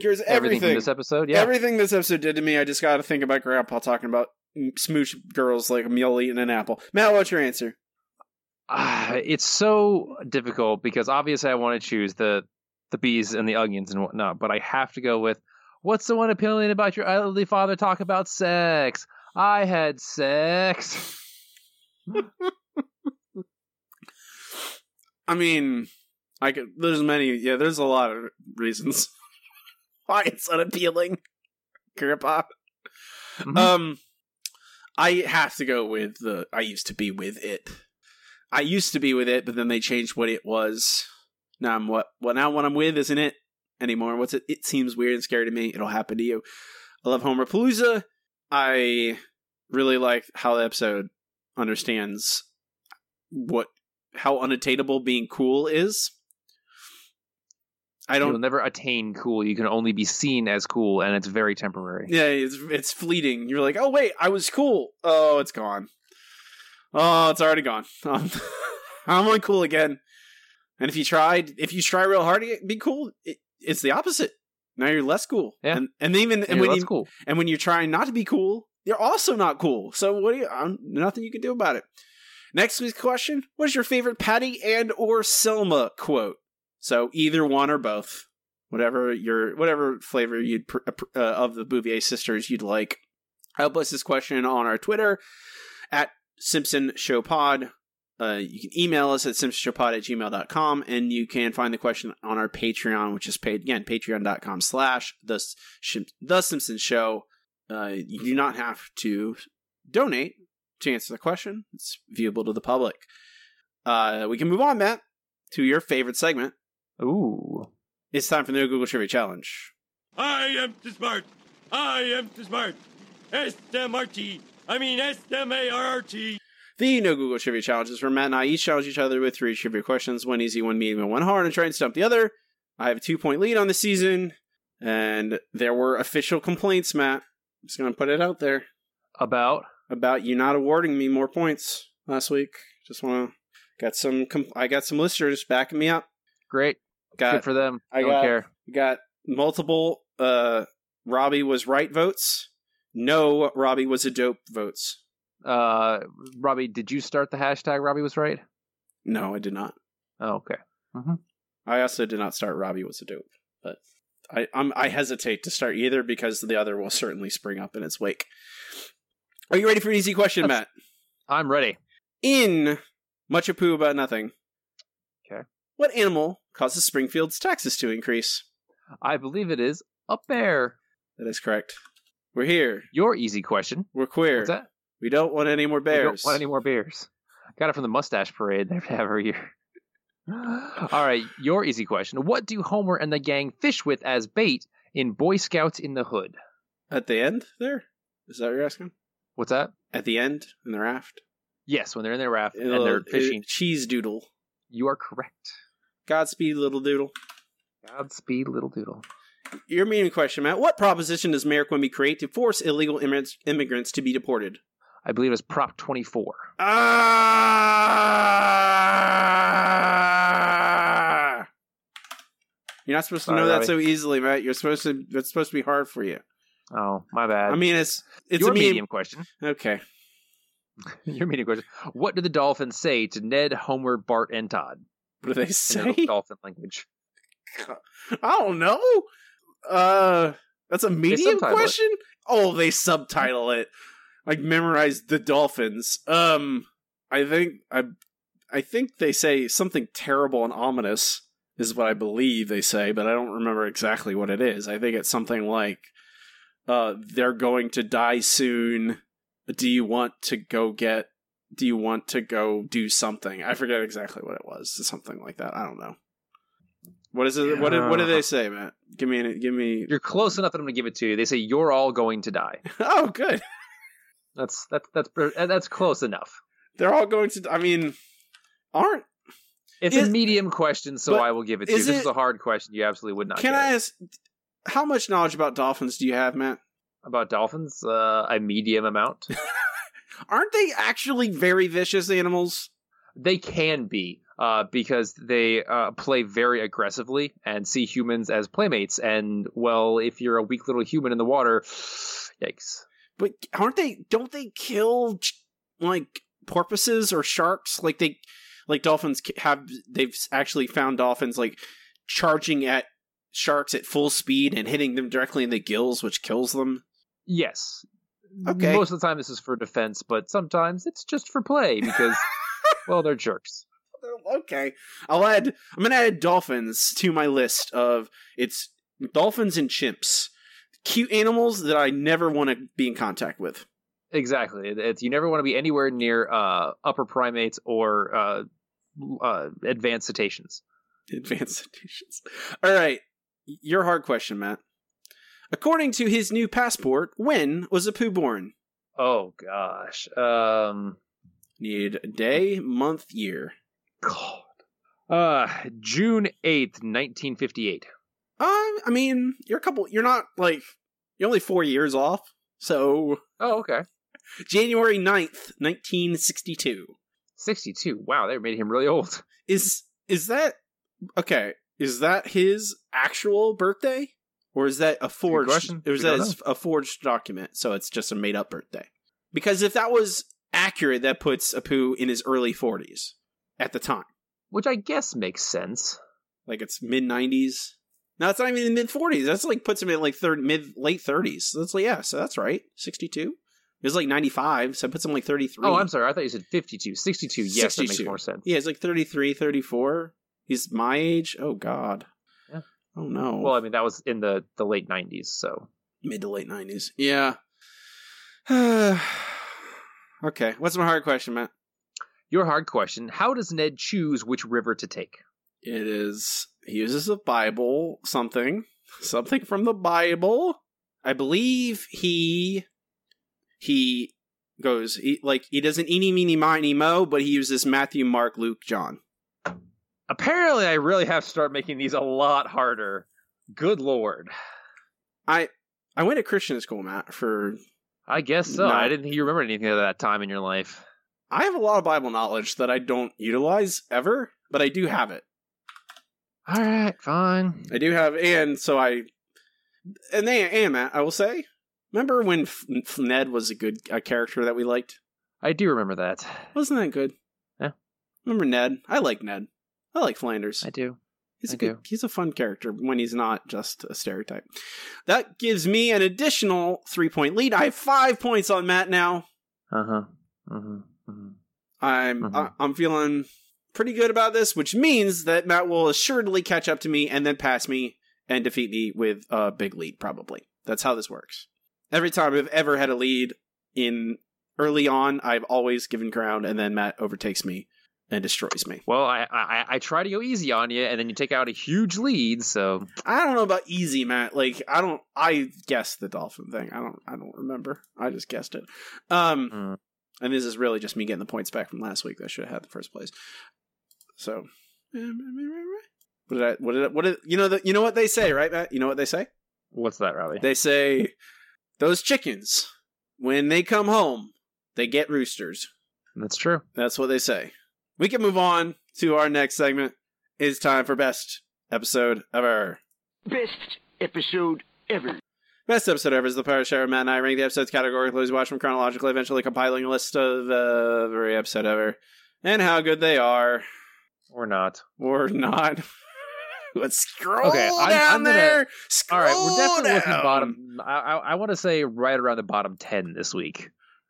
cures Everything, everything. this episode. Yeah. Everything this episode did to me, I just got to think about Grandpa talking about smooch girls like a mule eating an apple. Matt, what's your answer? Ah, it's so difficult because obviously I want to choose the the bees and the onions and whatnot, but I have to go with what's the one appealing about your elderly father talk about sex? I had sex. *laughs* I mean, I could. There's many. Yeah, there's a lot of reasons why it's unappealing, *laughs* Grandpa. Mhm. Um, I have to go with the. I used to be with it. I used to be with it, but then they changed what it was. Now I'm what? Well, now? What I'm with isn't it anymore? What's it? It seems weird and scary to me. It'll happen to you. I love Homerpalooza. I really like how the episode understands what how unattainable being cool is. I You'll don't. never attain cool. You can only be seen as cool, and it's very temporary. Yeah, it's it's fleeting. You're like, oh wait, I was cool. Oh, it's gone. Oh, it's already gone. *laughs* Um, I'm only cool again. And if you tried, if you try real hard to be cool, it, it's the opposite. Now you're less cool. Yeah. And and even and Yeah, when you cool. and when you're trying not to be cool, you're also not cool. So what do you? Um, nothing you can do about it. Next week's question: What is your favorite Patty and or Selma quote? So either one or both, whatever your whatever flavor you'd pr- uh, of the Bouvier sisters you'd like. Help us this question on our Twitter at Simpson Show Pod. Uh, you can email us at simpsonshowpod at gmail.com and you can find the question on our Patreon, which is paid again, patreon.com slash the, the Simpson Show. Uh, you do not have to donate to answer the question. It's viewable to the public. Uh, we can move on, Matt, to your favorite segment. Ooh. It's time for the new Google Trivia Challenge. I am too smart. I am too smart. S M R T. I mean S M A R R T. The No Google Trivia Challenge is where Matt and I each challenge each other with three trivia questions, one easy, one medium, and one hard, and try and stump the other. I have a two point lead on the season, and there were official complaints, Matt. I'm just going to put it out there. About? About you not awarding me more points last week. Just want to. Got some. Com- I got some listeners backing me up. Great. Got, Good for them. I Don't got, care. Got multiple. Uh, Robbie was right votes. No, Robbie was a dope votes. Uh, Robbie, did you start the hashtag Robbie was right? No, I did not. Oh, okay. Mm-hmm. I also did not start Robbie was a dope, but I I'm, I hesitate to start either because the other will certainly spring up in its wake. Are you ready for an easy question, Matt? I'm ready. In Much Apu About Nothing. What animal causes Springfield's taxes to increase? I believe it is a bear. That is correct. We're here. Your easy question. We're queer. What's that? We don't want any more bears. We don't want any more bears. Got it from the mustache parade they have every year. *gasps* All right, your easy question. What do Homer and the gang fish with as bait in Boy Scouts in the Hood? At the end there? Is that what you're asking? What's that? At the end in the raft? Yes, when they're in their raft and It'll- they're uh, fishing. cheese doodle. You are correct. Godspeed, little doodle. Godspeed, little doodle. Your meaning question, Matt. What proposition does Mayor Quimby create to force illegal immigrants, immigrants to be deported? I believe it's Prop 24. Ah! You're not supposed to Sorry, know that Robbie. so easily, Matt. You're supposed to. It's supposed to be hard for you. Oh, my bad. I mean, it's it's your a medium. medium question. Okay. *laughs* Your medium question. What do the dolphins say to Ned, Homer, Bart, and Todd? What do they *laughs* say? their dolphin language. *laughs* I don't know. Uh, that's a medium subtitle it. question. Oh, they subtitle it. Like memorize the dolphins. Um, I think I, I think they say something terrible and ominous is what I believe they say, but I don't remember exactly what it is. I think it's something like, uh, they're going to die soon. Do you want to go get? Do you want to go do something? I forget exactly what it was. Something like that. I don't know. What is it? What did, what did they say, Matt? Give me an, give me. You're close enough that I'm going to give it to you. They say you're all going to die. *laughs* Oh, good. That's that's that's that's close enough. They're all going to. I mean, aren't? It's Is- a medium question, so I will give it to you. This it- is a hard question. You absolutely would not. Can I ask? How much knowledge about dolphins do you have, Matt? about dolphins? Uh, a medium amount. *laughs* Aren't they actually very vicious animals? they can be uh, because they uh, play very aggressively and see humans as playmates. And well, if you're a weak little human in the water, *sighs* yikes. But aren't they? Don't they kill like porpoises or sharks? Like they, like dolphins have. They've actually found dolphins like charging at sharks at full speed and hitting them directly in the gills, which kills them. Yes. Okay. Most of the time, this is for defense, but sometimes it's just for play because, *laughs* well, they're jerks. Okay, I'll add. I'm gonna add dolphins to my list of it's dolphins and chimps, cute animals that I never want to be in contact with. Exactly. It's you never want to be anywhere near uh, upper primates or uh, uh, advanced cetaceans. Advanced cetaceans. All right, your hard question, Matt. According to his new passport, when was Apu born? Oh gosh. Um. Need day, month, year. God. Uh, June eighth, nineteen fifty-eight. Um, I mean, you're a couple. You're not like you're only four years off. So Oh, okay. January 9th, nineteen sixty-two. Sixty-two. Wow, they made him really old. Is is that okay? Is that his actual birthday, or is that a forged? Or is that a forged document? So it's just a made up birthday. Because if that was accurate, that puts Apu in his early 40s at the time. Which I guess makes sense. Like it's mid 90s. No, it's not even in mid 40s. That's like puts him in like third, mid, late 30s. So that's like, yeah, so that's right. 62. It was like 95, so it puts him like 33. Oh, I'm sorry. I thought you said 52. 62. Yes, that makes more sense. Yeah, it's like 33, 34. He's my age. Oh, God. Oh, no. Well, I mean, that was in the, the late 90s, so. mid to late 90s. Yeah. *sighs* okay. What's my hard question, Matt? Your hard question How does Ned choose which river to take? It is he uses a Bible something something from the Bible. I believe he he goes he, like he doesn't eeny meeny miny mo, but he uses Matthew, Mark, Luke, John. Apparently, I really have to start making these a lot harder. Good lord. I I went to Christian school, Matt, for I guess so. No. I didn't think you remembered anything of that time in your life. I have a lot of Bible knowledge that I don't utilize ever, but I do have it. All right, fine. I do have, and so I, and they, and Matt, I will say, remember when F- F- Ned was a good a character that we liked? I do remember that. Wasn't that good? Yeah. Remember Ned? I like Ned. I like Flanders. I do. He's a I good, do. he's a fun character when he's not just a stereotype. That gives me an additional three point lead. I have five points on Matt now. Uh huh. Mm-hmm. hmm I'm Mhm. I, I'm feeling pretty good about this, which means that Matt will assuredly catch up to me and then pass me and defeat me with a big lead. Probably that's how this works. Every time I've ever had a lead in early on, I've always given ground, and then Matt overtakes me and destroys me. Well, I, I I try to go easy on you, and then you take out a huge lead. So I don't know about easy, Matt. Like I don't. I guessed the dolphin thing. I don't. I don't remember. I just guessed it. Um, Mm. and this is really just me getting the points back from last week that I should have had the first place. So, what did I? What did I, what did you know? The, you know what they say, right, Matt? You know what they say? what's that, Rowley? They say those chickens when they come home, they get roosters. That's true. That's what they say. We can move on to our next segment. It's time for best episode ever. Best episode ever. Best episode ever is the Pirate Show. Matt and I rank the episodes categorically as we watch them chronologically, eventually compiling a list of uh, every episode ever and how good they are Or not. or not. *laughs* Let's scroll Okay, I'm- down I'm gonna- there. All Scroll right, we're definitely looking bottom. I I, I want to say right around the bottom ten this week.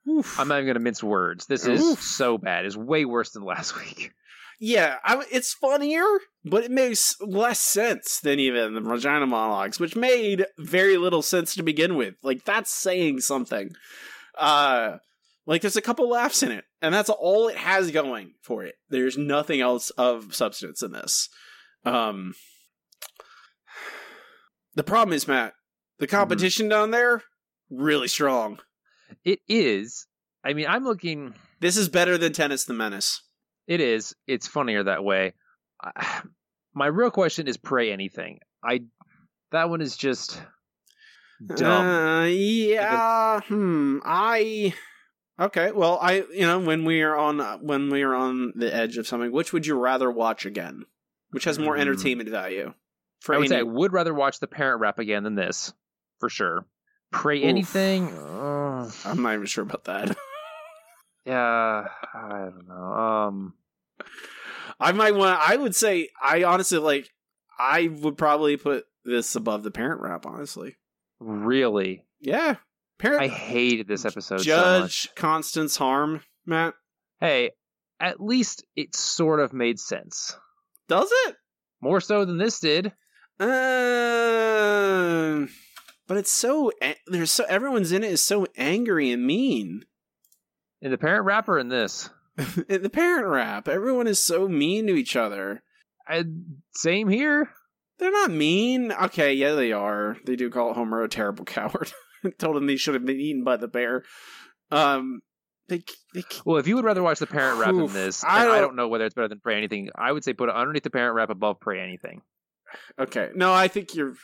Oof. I'm not even going to mince words. This is Oof. so bad. It's way worse than last *laughs* week. Yeah, I, it's funnier, but it makes less sense than even the vagina monologues, which made very little sense to begin with. Like that's saying something. Uh like there's a couple laughs in it, and that's all it has going for it. There's nothing else of substance in this. Um The problem is, Matt, the competition down there really strong. It is. I mean, I'm looking. This is better than Tennis the Menace. It is. It's funnier that way. I, *sighs* my real question is pray anything. I that one is just dumb. Uh, yeah. Hmm. I. Okay. Well, I. You know, when we are on when we are on the edge of something, which would you rather watch again? Which has more Hmm. entertainment value? For I would say I would rather watch the Parent Rap again than this, for sure. Pray Oof. anything. Uh, I'm not even sure about that. *laughs* yeah, I don't know. Um, I might want. I would say. I honestly like. I would probably put this above the Parent Rap. Honestly. really, Yeah. Parent. I hated this episode so Judge much. Constance Harm, Matt. Hey, at least it sort of made sense. Does it? More so than this did. Uh, but it's so there's so everyone's in it is so angry and mean. In the Parent Rap or in this? *laughs* In the parent rap, everyone is so mean to each other. I, same here. They're not mean. Okay, yeah, they are. They do call Homer a terrible *laughs* coward. Told him he should have been eaten by the bear. Um, they they Well, if you would rather watch the Parent Rap Oof, than this, I don't- don't know whether it's better than Pray Anything. I would say put it underneath the Parent Rap, above Pray Anything. okay. No, I think you're.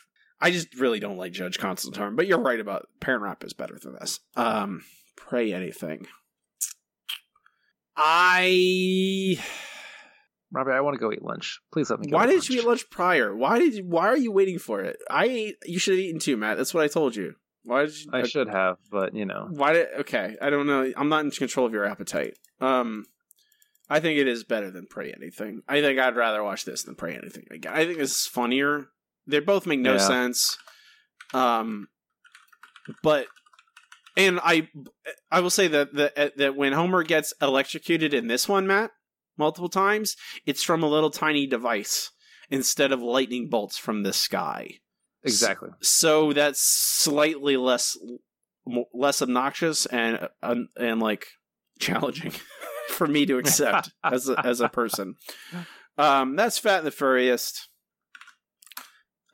I just really don't like Judge Constantine, but you're right about parent rap is better than this. Um, pray anything. I *sighs* Robbie, I want to go eat lunch. Please let me go. Why eat did you eat lunch prior? Why did you, why are you waiting for it? I ate, you should have eaten too, Matt. That's what I told you. Why did you? I should have, but you know. Why did? Okay, I don't know. I'm not in control of your appetite. Um, I think it is better than Pray Anything. I think I'd rather watch this than Pray Anything again. I think this is funnier. They both make no Yeah. sense. Um, but and I I will say that that that when Homer gets electrocuted in this one, Matt, multiple times, it's from a little tiny device instead of lightning bolts from the sky. Exactly. So that's slightly less less obnoxious and uh, and like challenging *laughs* for me to accept as a, as a person. *laughs* Um, that's Fat and the Furriest.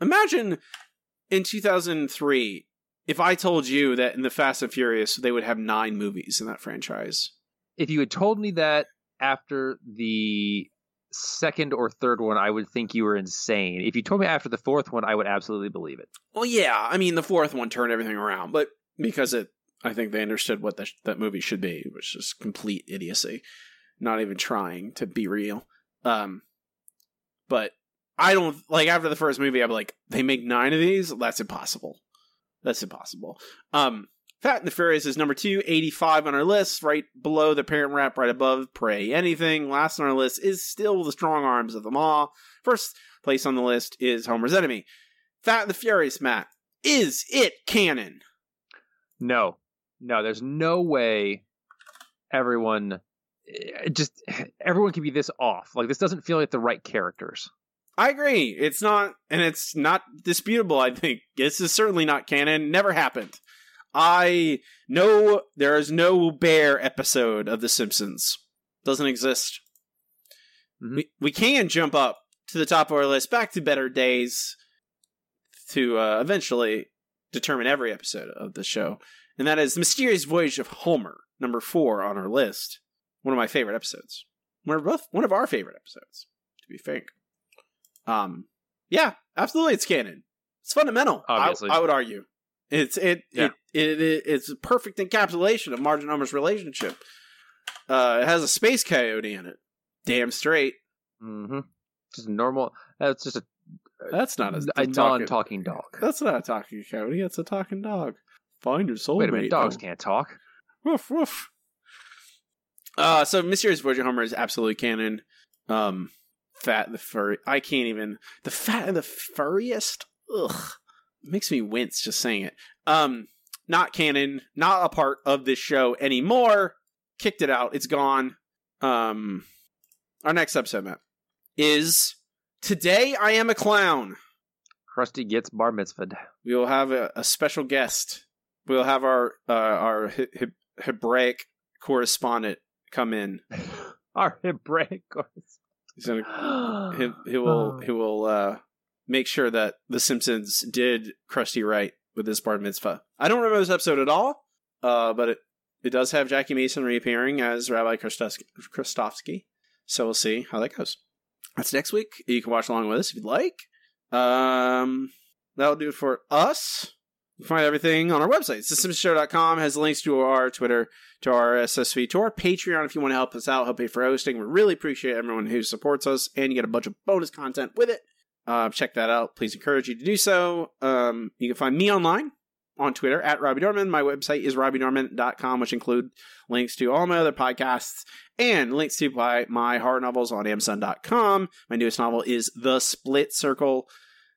Imagine in 2003 if I told you that in the Fast and Furious they would have nine movies in that franchise. If you had told me that after the second or third one, I would think you were insane. If you told me after the fourth one, I would absolutely believe it. Well, yeah, I mean the fourth one turned everything around, but because it, I think they understood what that that movie should be, which is complete idiocy, not even trying to be real. Um, but I don't like after the first movie, I'm like, they make nine of these. That's impossible. That's impossible. Um, Fat and the Furious is number two, 85 on our list, right below the parent rap, right above Pray Anything. Last on our list is still the strong arms of them all. First place on the list is Homer's Enemy. Fat and the Furious, Matt. Is it canon? No, no, there's no way everyone eh, just everyone can be this off. Like this doesn't feel like the right characters. I agree. It's not, and it's not disputable. I think this is certainly not canon. Never happened. I know there is no bear episode of The Simpsons. Doesn't exist. We we can jump up to the top of our list, back to better days, to uh, eventually determine every episode of the show, and that is the Mysterious Voyage of Homer, number four on our list. One of my favorite episodes. One of both, one of our favorite episodes, to be frank. Um, yeah, absolutely, it's canon. It's fundamental. I- Obviously. I, would argue. It's it, Yeah. it, it it it's a perfect encapsulation of Marge and Homer's relationship. Uh, it has a space coyote in it. Damn straight. Mm-hmm. Just normal. That's just a That's not a, a talking- non-talking dog. That's not a talking coyote. That's a talking dog. Find your soulmate. Wait a minute, dogs Oh. can't talk. Woof woof. Uh, so Mysterious Voyage of Homer is absolutely canon. Um, Fat and the Furry. I can't even. The Fat and the Furriest? Ugh. Makes me wince just saying it. Um, not canon. Not a part of this show anymore. Kicked it out. It's gone. Um, our next episode, Matt, is Today I Am a Clown. Krusty gets bar mitzvahed. We will have a, a special guest. We'll have our uh, our He- He- Hebraic correspondent come in. *laughs* Our Hebraic course. He's gonna, *gasps* he, he will he will uh, make sure that the Simpsons did Krusty right with this bar mitzvah. I don't remember this episode at all, uh, but it it does have Jackie Mason reappearing as Rabbi Christos- So we'll see how that goes. That's next week. You can watch along with us if you'd like. Um, that'll do it for us. You find everything on our website. SimpsonShow.com has links to our Twitter, to our SSV, to our Patreon if you want to help us out, help pay for hosting. We really appreciate everyone who supports us, and you get a bunch of bonus content with it. Uh, check that out. Please encourage you to do so. Um, you can find me online on Twitter at Robbie Dorman. My website is robbiedorman.com, which include links to all my other podcasts and links to my, my horror novels on Amazon.com. My newest novel is The Split Circle.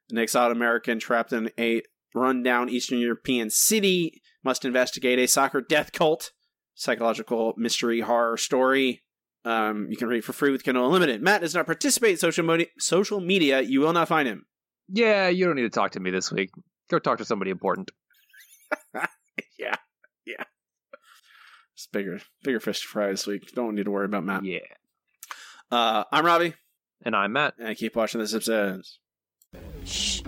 An exiled American trapped in a rundown Eastern European city must investigate a soccer death cult. Psychological mystery horror story. Um, you can read for free with Kindle Unlimited. Matt does not participate in social, modi- social media. You will not find him. Yeah, you don't need to talk to me this week. Go talk to somebody important. *laughs* yeah, yeah. It's bigger, bigger fish to fry this week. Don't need to worry about Matt. Yeah. Uh, I'm Robbie, And I'm Matt. and I keep watching this episode. Shh.